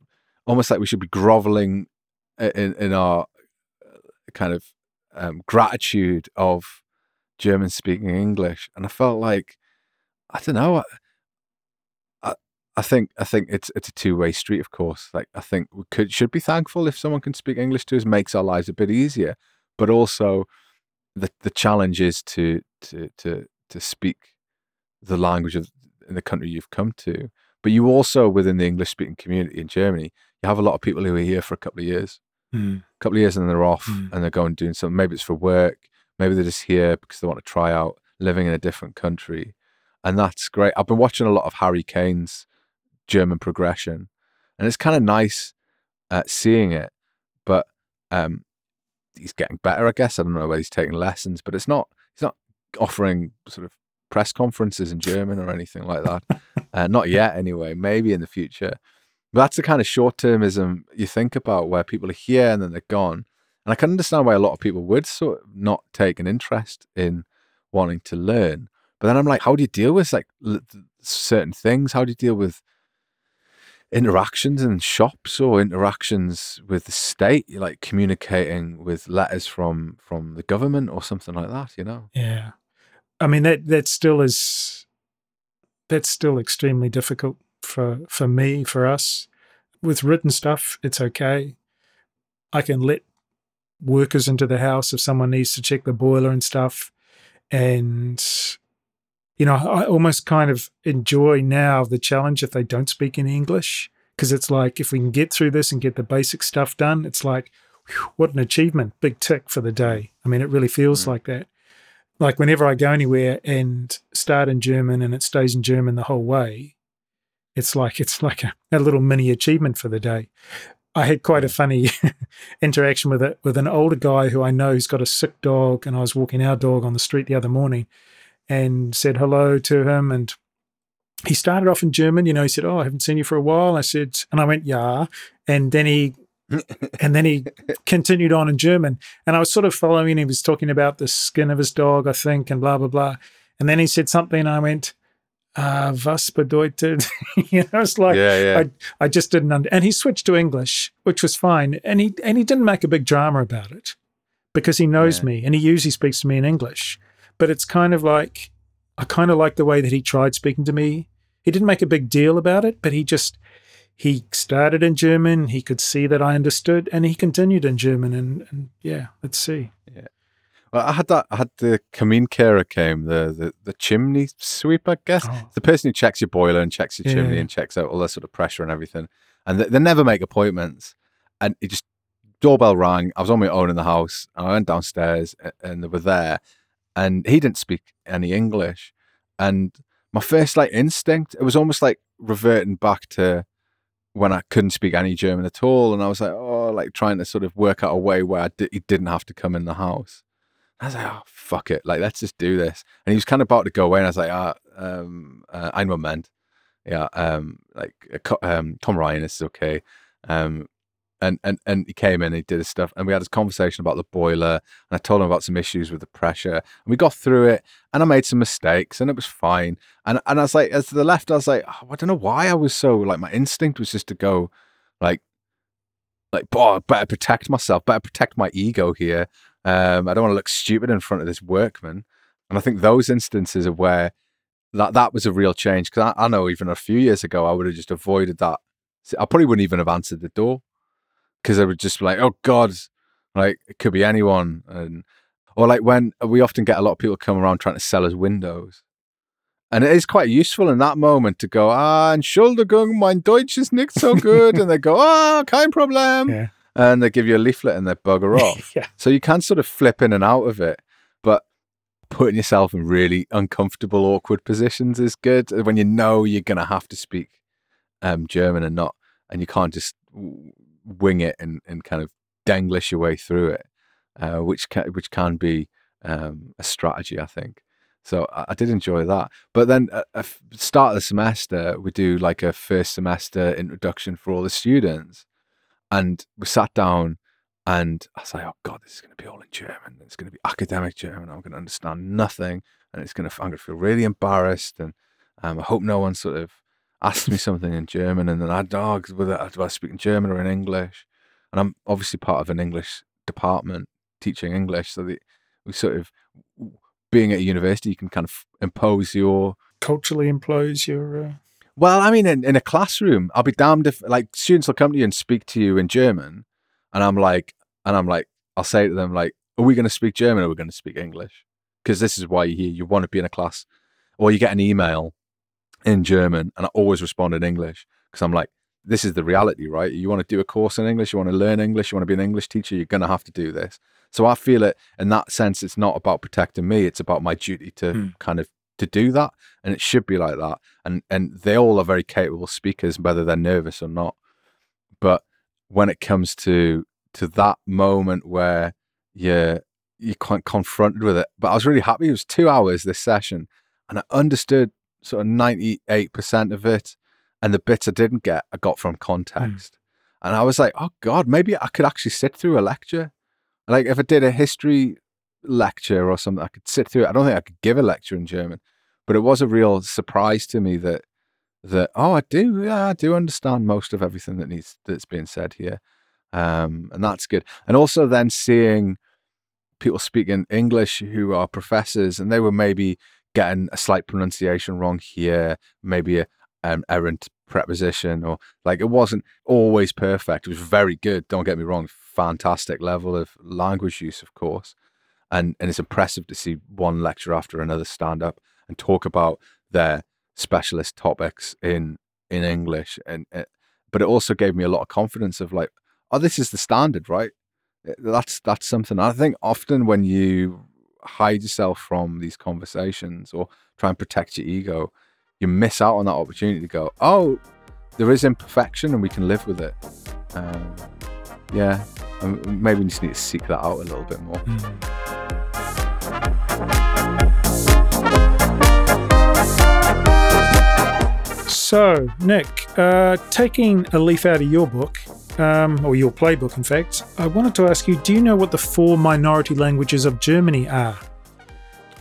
almost like we should be groveling in, in our uh, kind of um, gratitude of German speaking English. And I felt like, I don't know. I, I, I think I think it's it's a two way street, of course. Like I think we could should be thankful if someone can speak English to us, makes our lives a bit easier but also the the challenge is to to to to speak the language of in the country you've come to. But you also within the English speaking community in Germany, you have a lot of people who are here for a couple of years, mm. a couple of years, and then they're off mm. and they're going doing something. Maybe it's for work, maybe they're just here because they want to try out living in a different country, and that's great. I've been watching a lot of Harry Kane's German progression, and it's kind of nice uh, seeing it. But um, he's getting better, I guess. I don't know whether he's taking lessons, but it's not he's not offering sort of press conferences in German or anything like that. uh, not yet, anyway. Maybe in the future. But that's the kind of short termism you think about where people are here and then they're gone. And I can understand why a lot of people would sort of not take an interest in wanting to learn. But then I'm like, how do you deal with like certain things? How do you deal with interactions in shops or interactions with the state, like communicating with letters from from the government or something like that, you know? Yeah. I mean that that still is that's still extremely difficult for for me, for us. With written stuff, it's okay. I can let workers into the house if someone needs to check the boiler and stuff. And you know, I almost kind of enjoy now the challenge if they don't speak in English because it's like if we can get through this and get the basic stuff done, it's like whew, what an achievement, big tick for the day. I mean, it really feels mm. like that. Like whenever I go anywhere and start in German and it stays in German the whole way, it's like it's like a, a little mini achievement for the day. I had quite a funny interaction with it with an older guy who I know who's got a sick dog, and I was walking our dog on the street the other morning, and said hello to him. And he started off in German. You know, he said, "Oh, I haven't seen you for a while." I said, and I went, "Yeah," and then he. and then he continued on in German, and I was sort of following. He was talking about the skin of his dog, I think, and blah blah blah. And then he said something, and I went, uh, was bedeutet? you know, it's like yeah, yeah. I, I just didn't under- and he switched to English, which was fine. And he and he didn't make a big drama about it because he knows yeah. me and he usually speaks to me in English but it's kind of like I kind of like the way that he tried speaking to me. He didn't make a big deal about it, but he just he started in German. He could see that I understood, and he continued in German. And, and yeah, let's see. Yeah. Well, I had that. I had the Kaminkehrer came, the, the the chimney sweep, I guess. Oh. The person who checks your boiler and checks your Yeah, chimney and checks out all that sort of pressure and everything. And they, they never make appointments. And it just doorbell rang. I was on my own in the house. And I went downstairs and they were there. And he didn't speak any English. And my first like instinct, it was almost like reverting back to when I couldn't speak any German at all. And I was like, oh, like trying to sort of work out a way where I he didn't have to come in the house. I was like, oh, fuck it. Like, let's just do this. And he was kind of about to go away. And I was like, ah, um, uh, ein Moment. Yeah. Um, like, uh, um, Tom Ryan, this is okay. Um, and, and, and he came in, and he did his stuff, and we had this conversation about the boiler. And I told him about some issues with the pressure. And we got through it, and I made some mistakes, and it was fine. And, and I was like, as to the left, I was like, oh, I don't know why I was so, like, my instinct was just to go, like, like, I better protect myself, better protect my ego here. Um, I don't want to look stupid in front of this workman. And I think those instances are where that that was a real change. Because I, I know even a few years ago, I would have just avoided that. I probably wouldn't even have answered the door because I would just be like, oh God, like it could be anyone. And or like when we often get a lot of people come around trying to sell us windows. And it is quite useful in that moment to go, ah, Entschuldigung, mein Deutsch ist nicht so good. and they go, ah, kein Problem. Yeah. And they give you a leaflet and they bugger off. yeah. So you can sort of flip in and out of it, but putting yourself in really uncomfortable, awkward positions is good when you know you're going to have to speak um, German and not, and you can't just wing it and, and kind of Denglish your way through it, uh, which can, which can be um, a strategy, I think. So I, I did enjoy that. But then at, at start of the semester, we do like a first semester introduction for all the students, and we sat down and I was like, oh God, this is going to be all in German. It's going to be academic German. I'm going to understand nothing. And it's going to, I'm going to feel really embarrassed. And um, I hope no one sort of asks me something in German. And then I, oh, whether do I speak in German or in English? And I'm obviously part of an English department teaching English. So that we sort of, being at a university, you can kind of impose your Culturally impose your. Uh, well, I mean, in, in a classroom, I'll be damned if like students will come to you and speak to you in German, and I'm like, and I'm like, I'll say to them like, "Are we going to speak German or are we going to speak English?" Because this is why you're here. You want to be in a class, or you get an email in German, and I always respond in English because I'm like, this is the reality, right? You want to do a course in English, you want to learn English, you want to be an English teacher, you're going to have to do this. So I feel it in that sense. It's not about protecting me; it's about my duty to Hmm. kind of to do that, and it should be like that. And and they all are very capable speakers, whether they're nervous or not. But when it comes to to that moment where you're you're quite confronted with it, but I was really happy. It was two hours this session, and I understood sort of ninety eight percent of it, and the bits I didn't get, I got from context. And I was like, oh God, maybe I could actually sit through a lecture. Like if I did a history lecture or something, I could sit through it. I don't think I could give a lecture in German, but it was a real surprise to me that that oh, I do, yeah, I do understand most of everything that needs that's being said here, um, and that's good. And also then seeing people speaking English who are professors, and they were maybe getting a slight pronunciation wrong here, maybe a, an errant preposition, or like it wasn't always perfect. It was very good. Don't get me wrong, fantastic level of language use, of course, and and it's impressive to see one lecture after another stand up and talk about their specialist topics in in English, and uh, but it also gave me a lot of confidence of like, oh, this is the standard, right? Uh, That's that's something. I think often when you hide yourself from these conversations or try and protect your ego, you miss out on that opportunity to go, oh, there is imperfection and we can live with it. Um, yeah, maybe we just need to seek that out a little bit more. So, Nick, uh, taking a leaf out of your book, um, or your playbook, in fact, I wanted to ask you do you know what the four minority languages of Germany are?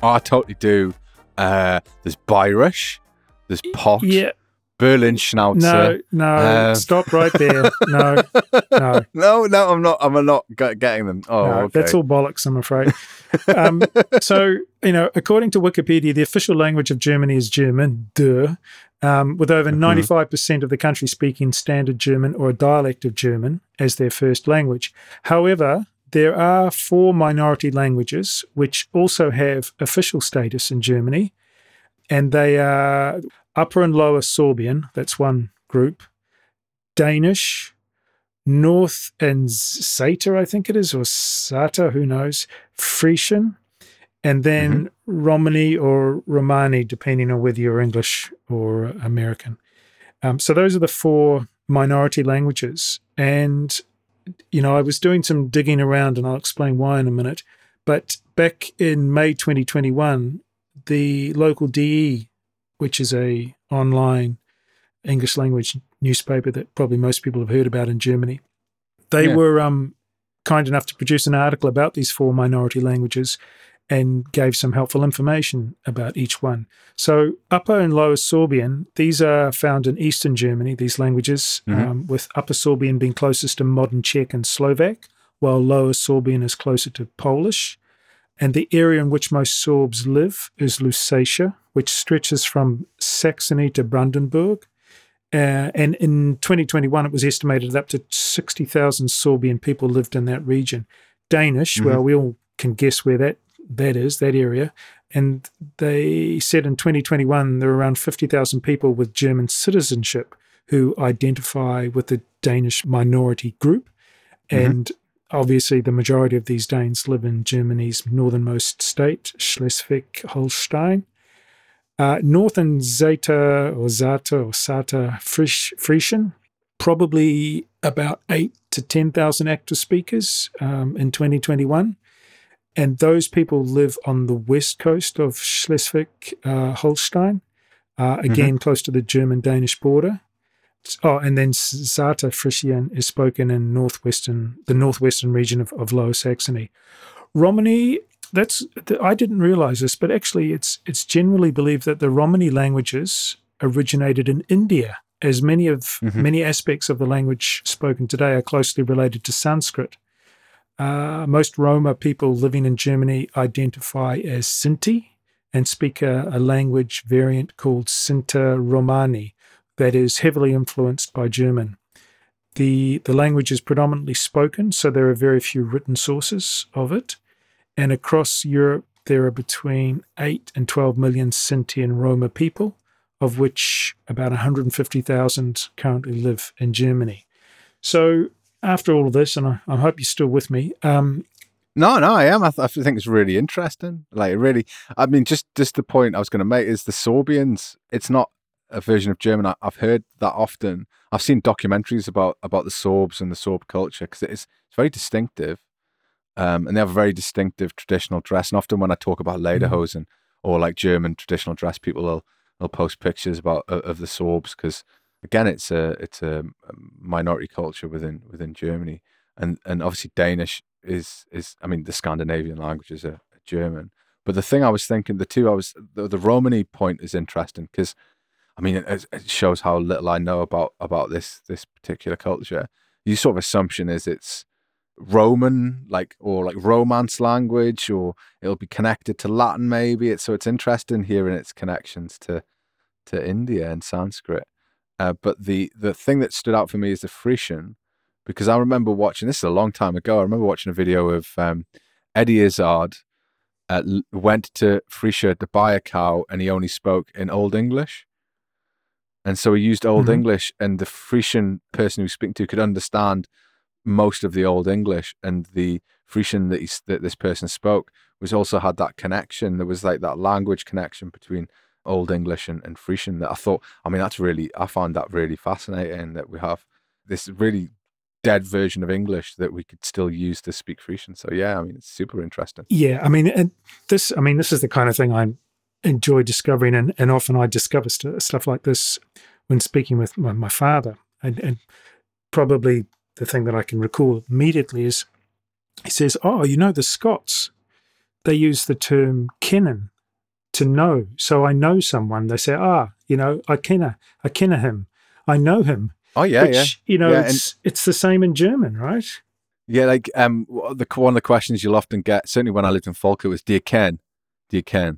Oh, I totally do. Uh, there's Bayerisch, there's Pot, Yeah, Berlin Schnauzer. no, Um, stop right there. No, no, no, no, I'm not. I'm not getting them. Oh, no, okay. that's all bollocks, I'm afraid. Um, so, you know, according to Wikipedia, the official language of Germany is German, duh. Um, with over Mhm. 95% of the country speaking standard German or a dialect of German as their first language. However, there are four minority languages which also have official status in Germany, and they are Upper and Lower Sorbian, that's one group, Danish, North and Zeta, I think it is, or Sata, who knows, Frisian, and then Romani or Romani, depending on whether you're English or American. Um, so those are the four minority languages. And, you know, I was doing some digging around, and I'll explain why in a minute. But back in May 2021, the local DE, which is a online English language newspaper that probably most people have heard about in Germany, they Yeah. were um, kind enough to produce an article about these four minority languages and gave some helpful information about each one. So, Upper and Lower Sorbian, these are found in Eastern Germany, these languages, Mhm. um, with Upper Sorbian being closest to modern Czech and Slovak, while Lower Sorbian is closer to Polish. And the area in which most Sorbs live is Lusatia, which stretches from Saxony to Brandenburg. Uh, and in 2021, it was estimated that up to 60,000 Sorbian people lived in that region. Danish, Mhm. well, we all can guess where that, that is, that area. And they said in 2021, there are around 50,000 people with German citizenship who identify with the Danish minority group. Mhm. And obviously, the majority of these Danes live in Germany's northernmost state, Schleswig Holstein. Uh, North and Zeta or Zata or Sata Frisch, Frisian, probably about eight to 10,000 active speakers um, in 2021. And those people live on the west coast of Schleswig uh, Holstein, uh, again, close to the German Danish border. Oh, and then Zata Frisian is spoken in northwestern, the northwestern region of, of Lower Saxony. Romani, that's I didn't realize this, but actually, it's it's generally believed that the Romani languages originated in India, as many of Mhm. many aspects of the language spoken today are closely related to Sanskrit. Uh, most Roma people living in Germany identify as Sinti and speak a, a language variant called Sinta Romani that is heavily influenced by German. The, the language is predominantly spoken, so there are very few written sources of it. And across Europe, there are between 8 and 12 million Sinti and Roma people, of which about 150,000 currently live in Germany. So, after all of this, and I, I hope you're still with me, um, No, no, I am. I, th- I think it's really interesting. Like, really, I mean, just just the point I was going to make is the Sorbians. It's not a version of German I, I've heard that often. I've seen documentaries about about the Sorbs and the Sorb culture because it's it's very distinctive, um, and they have a very distinctive traditional dress. And often when I talk about lederhosen or like German traditional dress, people will will post pictures about of, of the Sorbs because again, it's a it's a um, minority culture within within Germany, and and obviously Danish is is I mean the Scandinavian languages are, German. But the thing I was thinking, the two I was the, the Romani point is interesting because I mean it, it shows how little I know about about this this particular culture. Your sort of assumption is it's Roman, like or like Romance language, or it'll be connected to Latin maybe. It's so it's interesting hearing its connections to to India and Sanskrit. Uh, but the the thing that stood out for me is the Frisian, because I remember watching this is a long time ago. I remember watching a video of um, Eddie Izzard uh, went to Frisia to buy a cow, and he only spoke in Old English. And so he used Old Mhm. English, and the Frisian person he was speaking to could understand most of the Old English, and the Frisian that, he, that this person spoke was also had that connection. There was like that language connection between Old English and, and Frisian that I thought, I mean, that's really, I find that really fascinating that we have this really dead version of English that we could still use to speak Frisian. So yeah, I mean, it's super interesting. Yeah, I mean, and this, I mean, this is the kind of thing I enjoy discovering, and, and often I discover st- stuff like this when speaking with my, my father. And, and probably the thing that I can recall immediately is he says, "Oh, you know, the Scots, they use the term kennen to know. So I know someone. They say, ah, you know, I kenna, I kenna him, I know him. Oh yeah, which yeah. you know, Yeah, and- it's it's the same in German, right? Yeah, like um, the one of the questions you'll often get, certainly when I lived in Falkirk, was "Do you ken? Do you ken?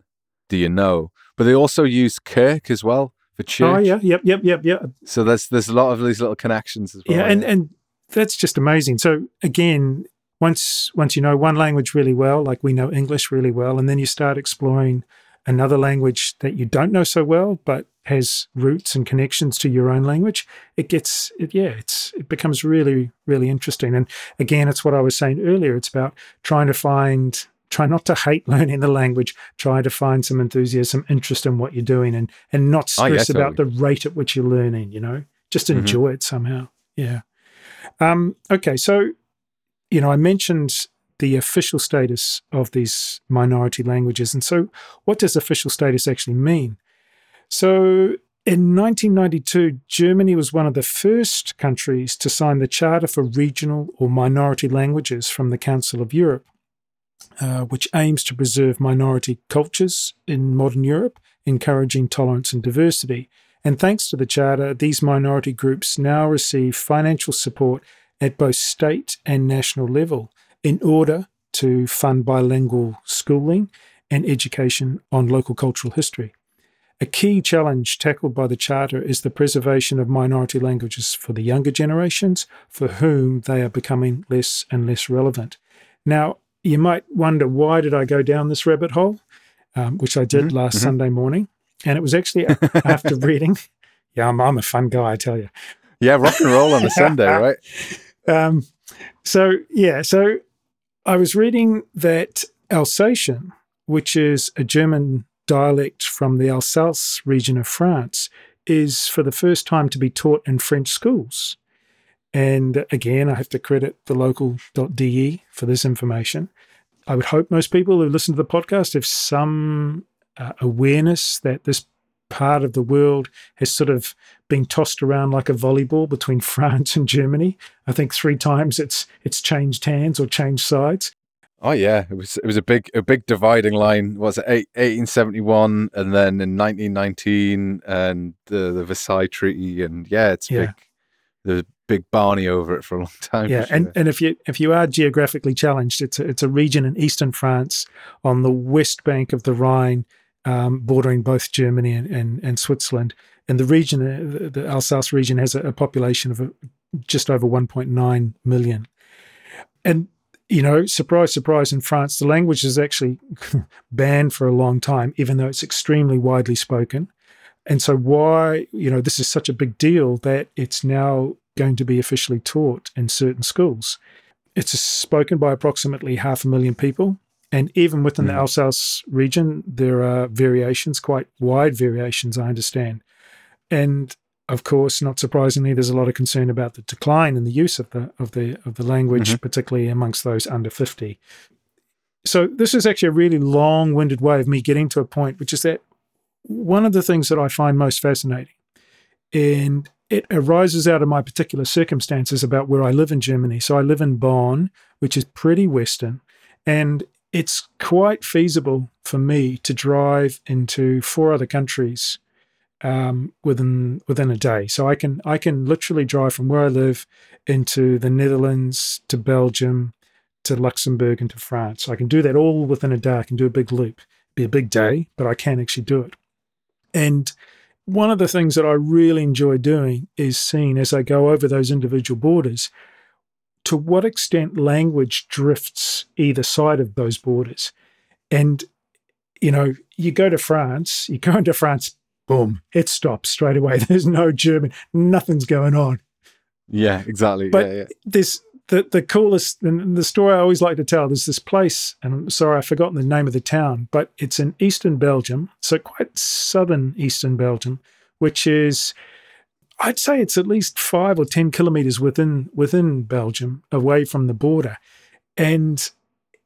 Do you know?" But they also use Kirk as well for church. Oh yeah, yep, yep, yep, yep. So there's there's a lot of these little connections as well. Yeah, and and that's just amazing. So again, once once you know one language really well, like we know English really well, and then you start exploring another language that you don't know so well, but has roots and connections to your own language, it gets it, yeah, it's it becomes really really interesting. And again, it's what I was saying earlier. It's about trying to find try not to hate learning the language try to find some enthusiasm interest in what you're doing and and not stress oh, yeah, totally. about the rate at which you're learning you know just mm-hmm. enjoy mm-hmm. it somehow yeah um, okay so you know i mentioned the official status of these minority languages and so what does official status actually mean so in 1992, Germany was one of the first countries to sign the Charter for Regional or Minority Languages from the Council of Europe. Uh, which aims to preserve minority cultures in modern Europe, encouraging tolerance and diversity. And thanks to the Charter, these minority groups now receive financial support at both state and national level in order to fund bilingual schooling and education on local cultural history. A key challenge tackled by the Charter is the preservation of minority languages for the younger generations, for whom they are becoming less and less relevant. Now, you might wonder why did I go down this rabbit hole, um, which I did mm-hmm. last mm-hmm. Sunday morning, and it was actually after reading. Yeah, I'm, I'm, a fun guy, I tell you. Yeah, rock and roll on a Sunday, right? Um, so yeah, so I was reading that Alsatian, which is a German dialect from the Alsace region of France, is for the first time to be taught in French schools. And again, I have to credit the local.de for this information. I would hope most people who listen to the podcast have some uh, awareness that this part of the world has sort of been tossed around like a volleyball between France and Germany. I think three times it's it's changed hands or changed sides. Oh yeah, it was it was a big a big dividing line. Was it 1871 and then in 1919 and the the Versailles Treaty and yeah, it's yeah. big. The big Barney over it for a long time. Yeah, sure. and, and if you if you are geographically challenged, it's a, it's a region in eastern France on the west bank of the Rhine, um, bordering both Germany and, and, and, Switzerland. And the region, uh, the, the Alsace region, has a, a population of a, just over 1.9 million. And you know, surprise, surprise, in France, the language is actually banned for a long time, even though it's extremely widely spoken. And so, why, you know, this is such a big deal that it's now going to be officially taught in certain schools. It's spoken by approximately half a million people. And even within mm. the hmm. Alsace region, there are variations, quite wide variations, I understand. And of course, not surprisingly, there's a lot of concern about the decline in the use of the of the of the language, mm-hmm. particularly amongst those under 50. So this is actually a really long-winded way of me getting to a point, which is that one of the things that I find most fascinating, and it arises out of my particular circumstances about where I live in Germany. So I live in Bonn, which is pretty Western, and it's quite feasible for me to drive into four other countries um, within within a day. So I can I can literally drive from where I live into the Netherlands to Belgium to Luxembourg and to France. I can do that all within a day. I can do a big loop. Be a big day, but I can actually do it. And one of the things that I really enjoy doing is seeing as I go over those individual borders to what extent language drifts either side of those borders. And, you know, you go to France, you go into France, boom, it stops straight away. There's no German, nothing's going on. Yeah, exactly. But yeah, yeah. this the the coolest and the story I always like to tell. There's this place, and I'm sorry I've forgotten the name of the town, but it's in eastern Belgium, so quite southern eastern Belgium, which is I'd say it's at least five or ten kilometers within within Belgium, away from the border, and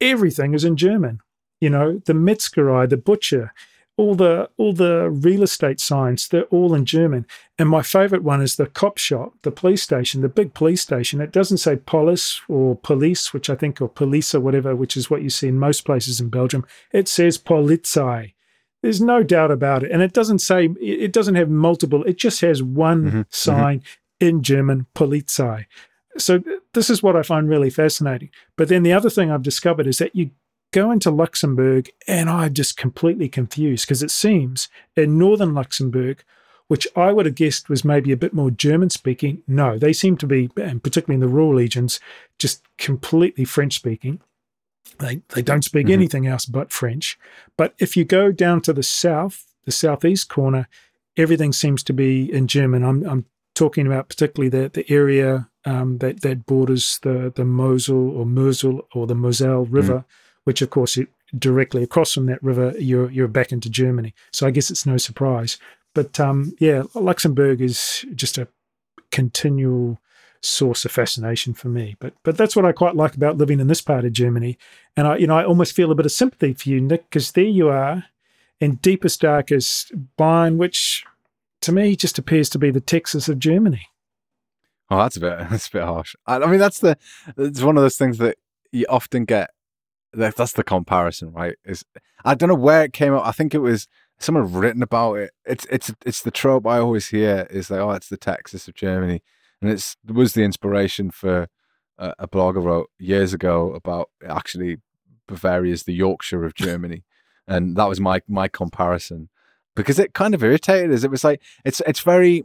everything is in German. You know, the Metzgerei, the butcher, all the all the real estate signs they're all in german. And my favorite one is the cop shop the police station the big police station. It doesn't say police or police which i think or police or whatever which is what you see in most places in belgium. It says polizei there's no doubt about it and it doesn't say it doesn't have multiple it just has one mm-hmm. mm-hmm. sign mm-hmm. in german polizei so this is what i find really fascinating but then the other thing i've discovered is that you go into Luxembourg and I'm just completely confused because it seems in northern Luxembourg, which I would have guessed was maybe a bit more German speaking. No, they seem to be, and particularly in the rural regions, just completely French speaking. They, they don't speak Mhm. anything else but French. But if you go down to the south, the southeast corner, everything seems to be in German. I'm, I'm talking about particularly the, the area um, that, that borders the, the Mosel or Mosel or the Moselle River, which of course it, directly across from that river, you're you're back into Germany. So I guess it's no surprise. But um, yeah, Luxembourg is just a continual source of fascination for me. But but that's what I quite like about living in this part of Germany. And I you know I almost feel a bit of sympathy for you, Nick, because there you are in deepest darkest Bayern, which to me just appears to be the Texas of Germany. Oh, that's a bit that's a bit harsh. I, I mean, that's the it's one of those things that you often get. That, that's the comparison, right? Is I don't know where it came up. I think it was someone written about it. It's it's it's the trope I always hear is like, oh, it's the Texas of Germany, and it's it was the inspiration for a, a blog I wrote years ago about actually Bavaria is the Yorkshire of Germany, and that was my my comparison because it kind of irritated us. It was like it's it's very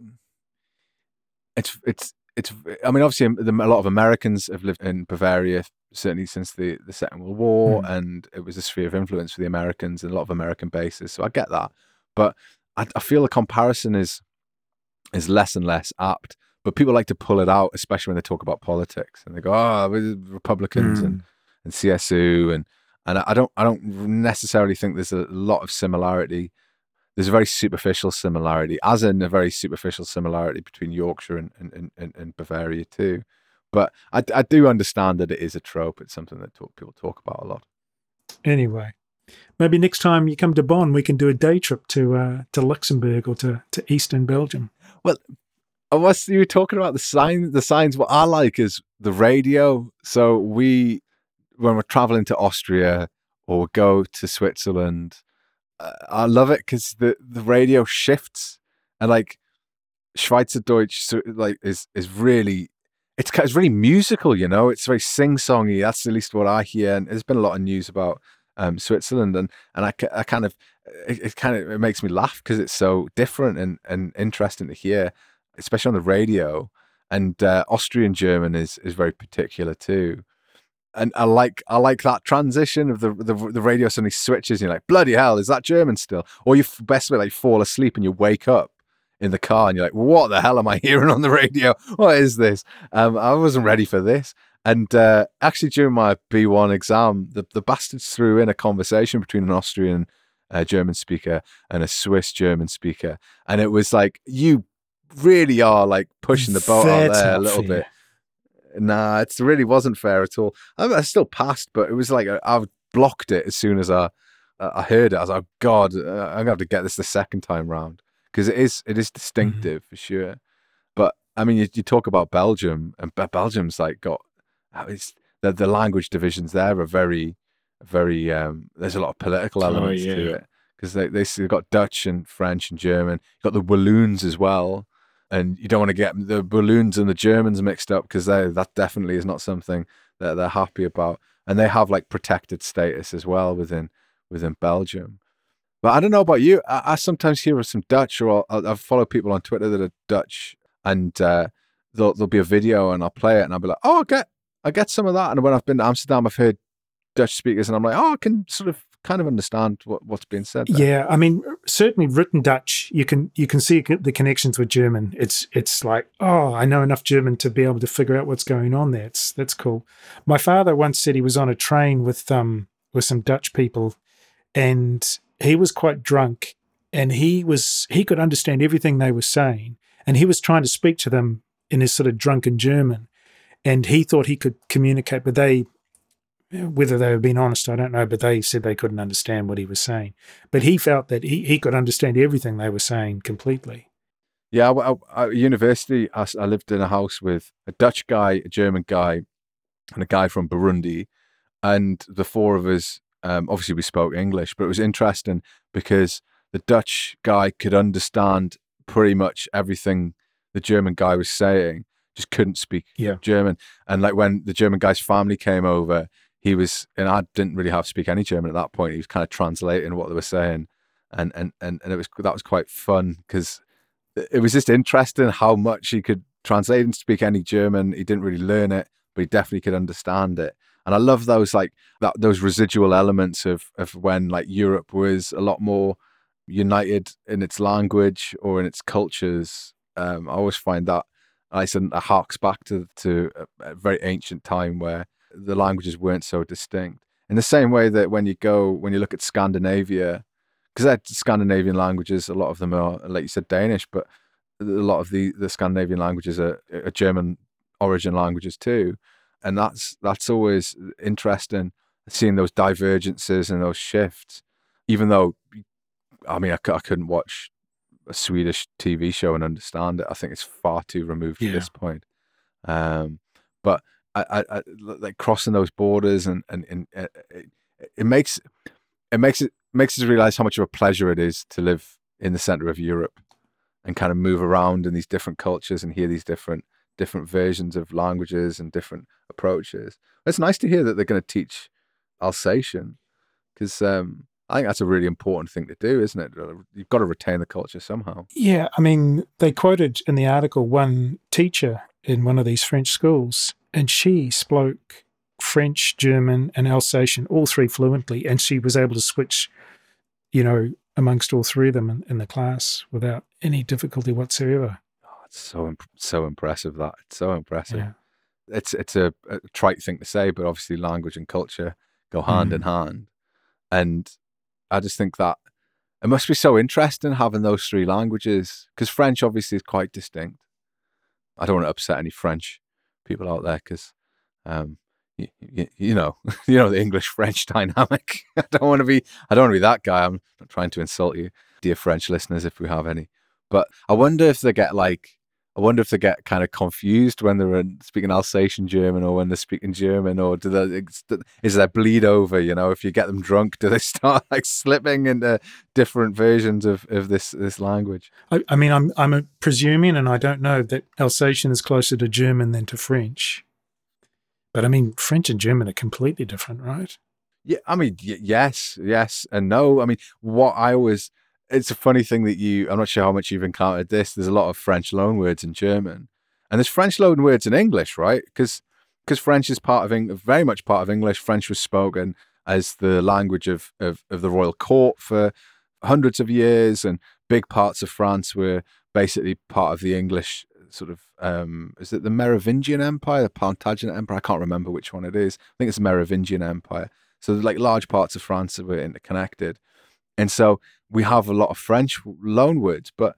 it's it's it's i mean obviously um, a lot of americans have lived in bavaria certainly since the the second world war Mm. and it was a sphere of influence for the americans and a lot of american bases so i get that but i, I feel the comparison is is less and less apt but people like to pull it out especially when they talk about politics and they go oh republicans and Mm. and CSU and and I don't I don't necessarily think there's a lot of similarity. There's a very superficial similarity, as in a very superficial similarity between Yorkshire and and, and, and Bavaria too. But I, I do understand that it is a trope. It's something that talk, people talk about a lot. Anyway, maybe next time you come to Bonn, we can do a day trip to uh, to Luxembourg or to, to Eastern Belgium. Unless you were talking about the sign, the signs. What I like is the radio. So we, when we're traveling to Austria or go to Switzerland, uh, I love it because the the radio shifts and like Schweizerdeutsch, so like is is really. It's, it's really musical, you know. It's very sing-songy. That's at least what I hear. And there's been a lot of news about um, Switzerland, and and I, I kind of it, it kind of it makes me laugh because it's so different and and interesting to hear especially on the radio. And uh, Austrian German is is very particular too. And I like I like that transition of the the, the radio suddenly switches. And you're like, bloody hell, is that German still? Or you best bit like fall asleep and you wake up in the car and you're like, what the hell am I hearing on the radio? What is this? Um, I wasn't ready for this. And uh, actually, during my B1 exam, the, the bastards threw in a conversation between an Austrian uh, German speaker and a Swiss German speaker. And it was like, you really are like pushing the boat out there a little bit. Nah, it really wasn't fair at all. I, I still passed, but it was like I, I blocked it as soon as I I heard it. I was like, God, uh, I'm gonna have to get this the second time round because it is it is distinctive for sure. But I mean, you, you talk about Belgium, and Belgium's like got uh, it's the the language divisions there are very very um there's a lot of political Oh, elements yeah. to it because they they they've got Dutch and French and German. You've got the Walloons as well, and you don't want to get the Walloons and the Germans mixed up because that definitely is not something that they're happy about. And they have like protected status as well within within Belgium. But I don't know about you. I, I sometimes hear of some Dutch, or I'll, I'll follow people on Twitter that are Dutch, and uh, there'll, there'll be a video, and I'll play it, and I'll be like, "Oh, I get, I get some of that." And when I've been to Amsterdam, I've heard Dutch speakers, and I'm like, "Oh, I can sort of kind of understand what, what's being said." There. Yeah, I mean, certainly written Dutch, you can you can see the connections with German. It's it's like, oh, I know enough German to be able to figure out what's going on there. It's that's cool. My father once said he was on a train with um with some Dutch people, and he was quite drunk, and he was he could understand everything they were saying, and he was trying to speak to them in his sort of drunken German, and he thought he could communicate, but they whether they were being honest, I don't know, but they said they couldn't understand what he was saying. But he felt that he, he could understand everything they were saying completely. Yeah, I, I, at university, I, I lived in a house with a Dutch guy, a German guy, and a guy from Burundi, and the four of us. Um, obviously, we spoke English, but it was interesting because the Dutch guy could understand pretty much everything the German guy was saying, just couldn't speak Yeah. German. And like when the German guy's family came over, he was, and I didn't really have to speak any German at that point. He was kind of translating what they were saying, and and and, and it was that was quite fun because it was just interesting how much he could translate and speak any German. He didn't really learn it, but he definitely could understand it. And I love those like that those residual elements of of when like Europe was a lot more united in its language or in its cultures. Um, I always find that I said harks back to to a, a very ancient time where the languages weren't so distinct. In the same way that when you go when you look at Scandinavia, because they're Scandinavian languages, a lot of them are like you said Danish, but a lot of the the Scandinavian languages are, are German origin languages too, and that's that's always interesting seeing those divergences and those shifts. Even though, I mean, I, I couldn't watch a Swedish TV show and understand it. I think it's far too removed Yeah. at this point. Um, but I, I, like crossing those borders and and, and uh, it, it makes it makes it makes us realize how much of a pleasure it is to live in the center of Europe and kind of move around in these different cultures and hear these different different versions of languages and different approaches. It's nice to hear that they're going to teach Alsatian because um, I think that's a really important thing to do, isn't it? You've got to retain the culture somehow. Yeah, I mean, they quoted in the article one teacher in one of these French schools, and she spoke French, German, and Alsatian, all three fluently, and she was able to switch, you know, amongst all three of them in, in the class without any difficulty whatsoever. Oh, it's so imp- so impressive that it's so impressive. Yeah. It's it's a, a trite thing to say, but obviously language and culture go hand in mm. hand, and I just think that it must be so interesting having those three languages because French obviously is quite distinct. I don't want to upset any French people out there because, um, you, you, you know, you know the English French dynamic. I don't want to be I don't want to be that guy. I'm not trying to insult you, dear French listeners, if we have any. But I wonder if they get like I wonder if they get kind of confused when they're uh, speaking Alsatian German or when they're speaking German, or do they, is there bleed over? You know, if you get them drunk, do they start like slipping into different versions of, of this this language? I, I mean, I'm I'm presuming, and I don't know that Alsatian is closer to German than to French. But I mean, French and German are completely different, right? Yeah, I mean, y- yes, yes, and no. I mean, what I always it's a funny thing that you I'm not sure how much you've encountered this. There's a lot of French loan words in German. And there's French loan words in English, right? Because because French is part of Eng- very much part of English. French was spoken as the language of, of of the royal court for hundreds of years, and big parts of France were basically part of the English sort of um is it the Merovingian Empire, the Plantagenet Empire? I can't remember which one it is. I think it's the Merovingian Empire. So like large parts of France were interconnected. And so we have a lot of French loan words, but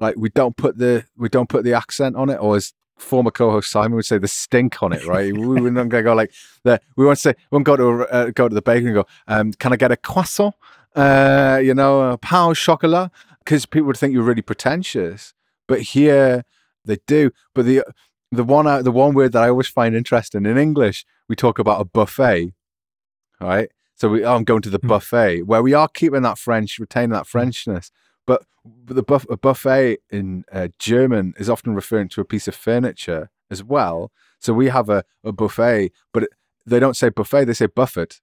like we don't put the we don't put the accent on it, or as former co-host Simon would say, the stink on it, right? we, we're not gonna go like the we won't say we won't go to uh, go to the bakery and go, um, can I get a croissant? Uh, you know, a pain au chocolat, because people would think you're really pretentious. But here they do. But the the one uh, the one word that I always find interesting in English, we talk about a buffet, right? So we, oh, I'm going to the Mm. buffet, where we are keeping that French, retaining that Frenchness. But the buff, a buffet in uh, German is often referring to a piece of furniture as well. So we have a, a buffet, but it, they don't say buffet; they say buffet.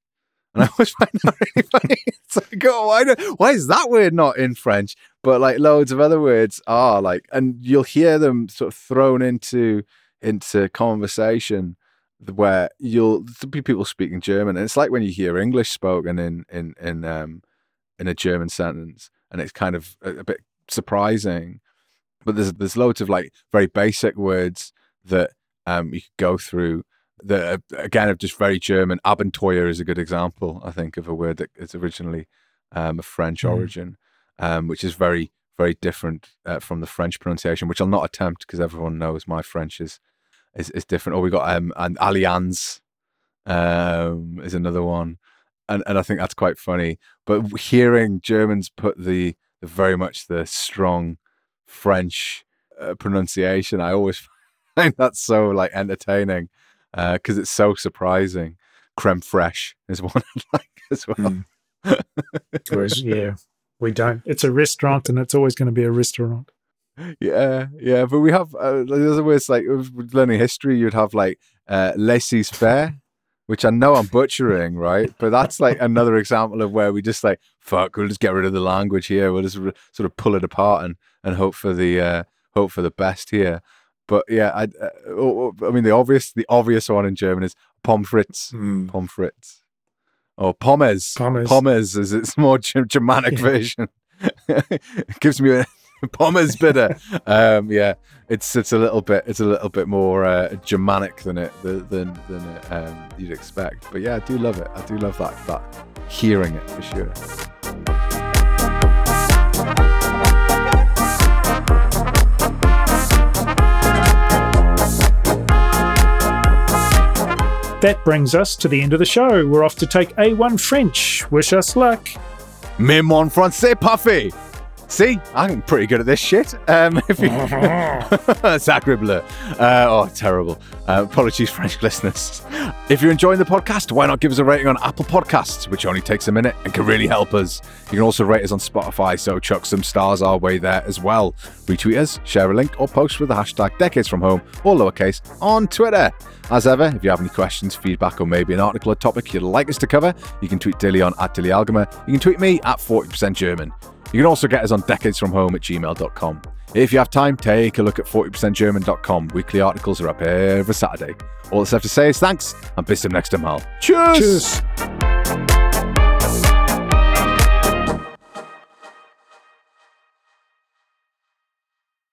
And I always find that really funny. It's like, oh, why, do, why is that word not in French? But like loads of other words are like, and you'll hear them sort of thrown into into conversation where you'll be people speaking German, and it's like when you hear English spoken in in in um in a German sentence, and it's kind of a, a bit surprising. But there's there's loads of like very basic words that um you could go through that are, again of just very German. Abenteuer is a good example, I think, of a word that is originally um of French Mm. origin, um which is very very different uh, from the French pronunciation, which I'll not attempt because everyone knows my French is is, is different. Or we got um an Allianz um is another one. And and I think that's quite funny. But hearing Germans put the, the very much the strong French uh, pronunciation, I always find that so like entertaining because it's so surprising. Creme fraiche is one I like as well. Mm. Whereas, yeah, we don't. It's a restaurant, and it's always going to be a restaurant. Yeah, yeah, but we have uh, there's words like with learning history. You'd have like uh, laissez faire, which I know I'm butchering, right? But that's like another example of where we just like fuck. We'll just get rid of the language here. We'll just re- sort of pull it apart and and hope for the uh, hope for the best here. But yeah, I, uh, I mean the obvious the obvious one in German is pommes frites, Mm. pommes frites, or pommes, Pommes. pommes is its more Ge- Germanic Yeah. version. it gives me a pommes bitter. um, yeah, it's it's a little bit it's a little bit more uh, Germanic than it than than it, um, you'd expect. But yeah, I do love it. I do love that that hearing it for sure. That brings us to the end of the show. We're off to take A1 French. Wish us luck. Mais mon français parfait. See, I'm pretty good at this shit. Um, if you. Uh, oh, terrible. Uh, apologies, French listeners. If you're enjoying the podcast, why not give us a rating on Apple Podcasts, which only takes a minute and can really help us. You can also rate us on Spotify, so chuck some stars our way there as well. Retweet us, share a link, or post with the hashtag Decades From Home, or lowercase, on Twitter. As ever, if you have any questions, feedback, or maybe an article or topic you'd like us to cover, you can tweet Dili on at Dili Algema. You can tweet me at 40% German. You can also get us on decadesfromhome at gmail.com. If you have time, take a look at 40percentgerman.com. Weekly articles are up every Saturday. All that's left to say is thanks and bis zum nächsten Mal. Cheers.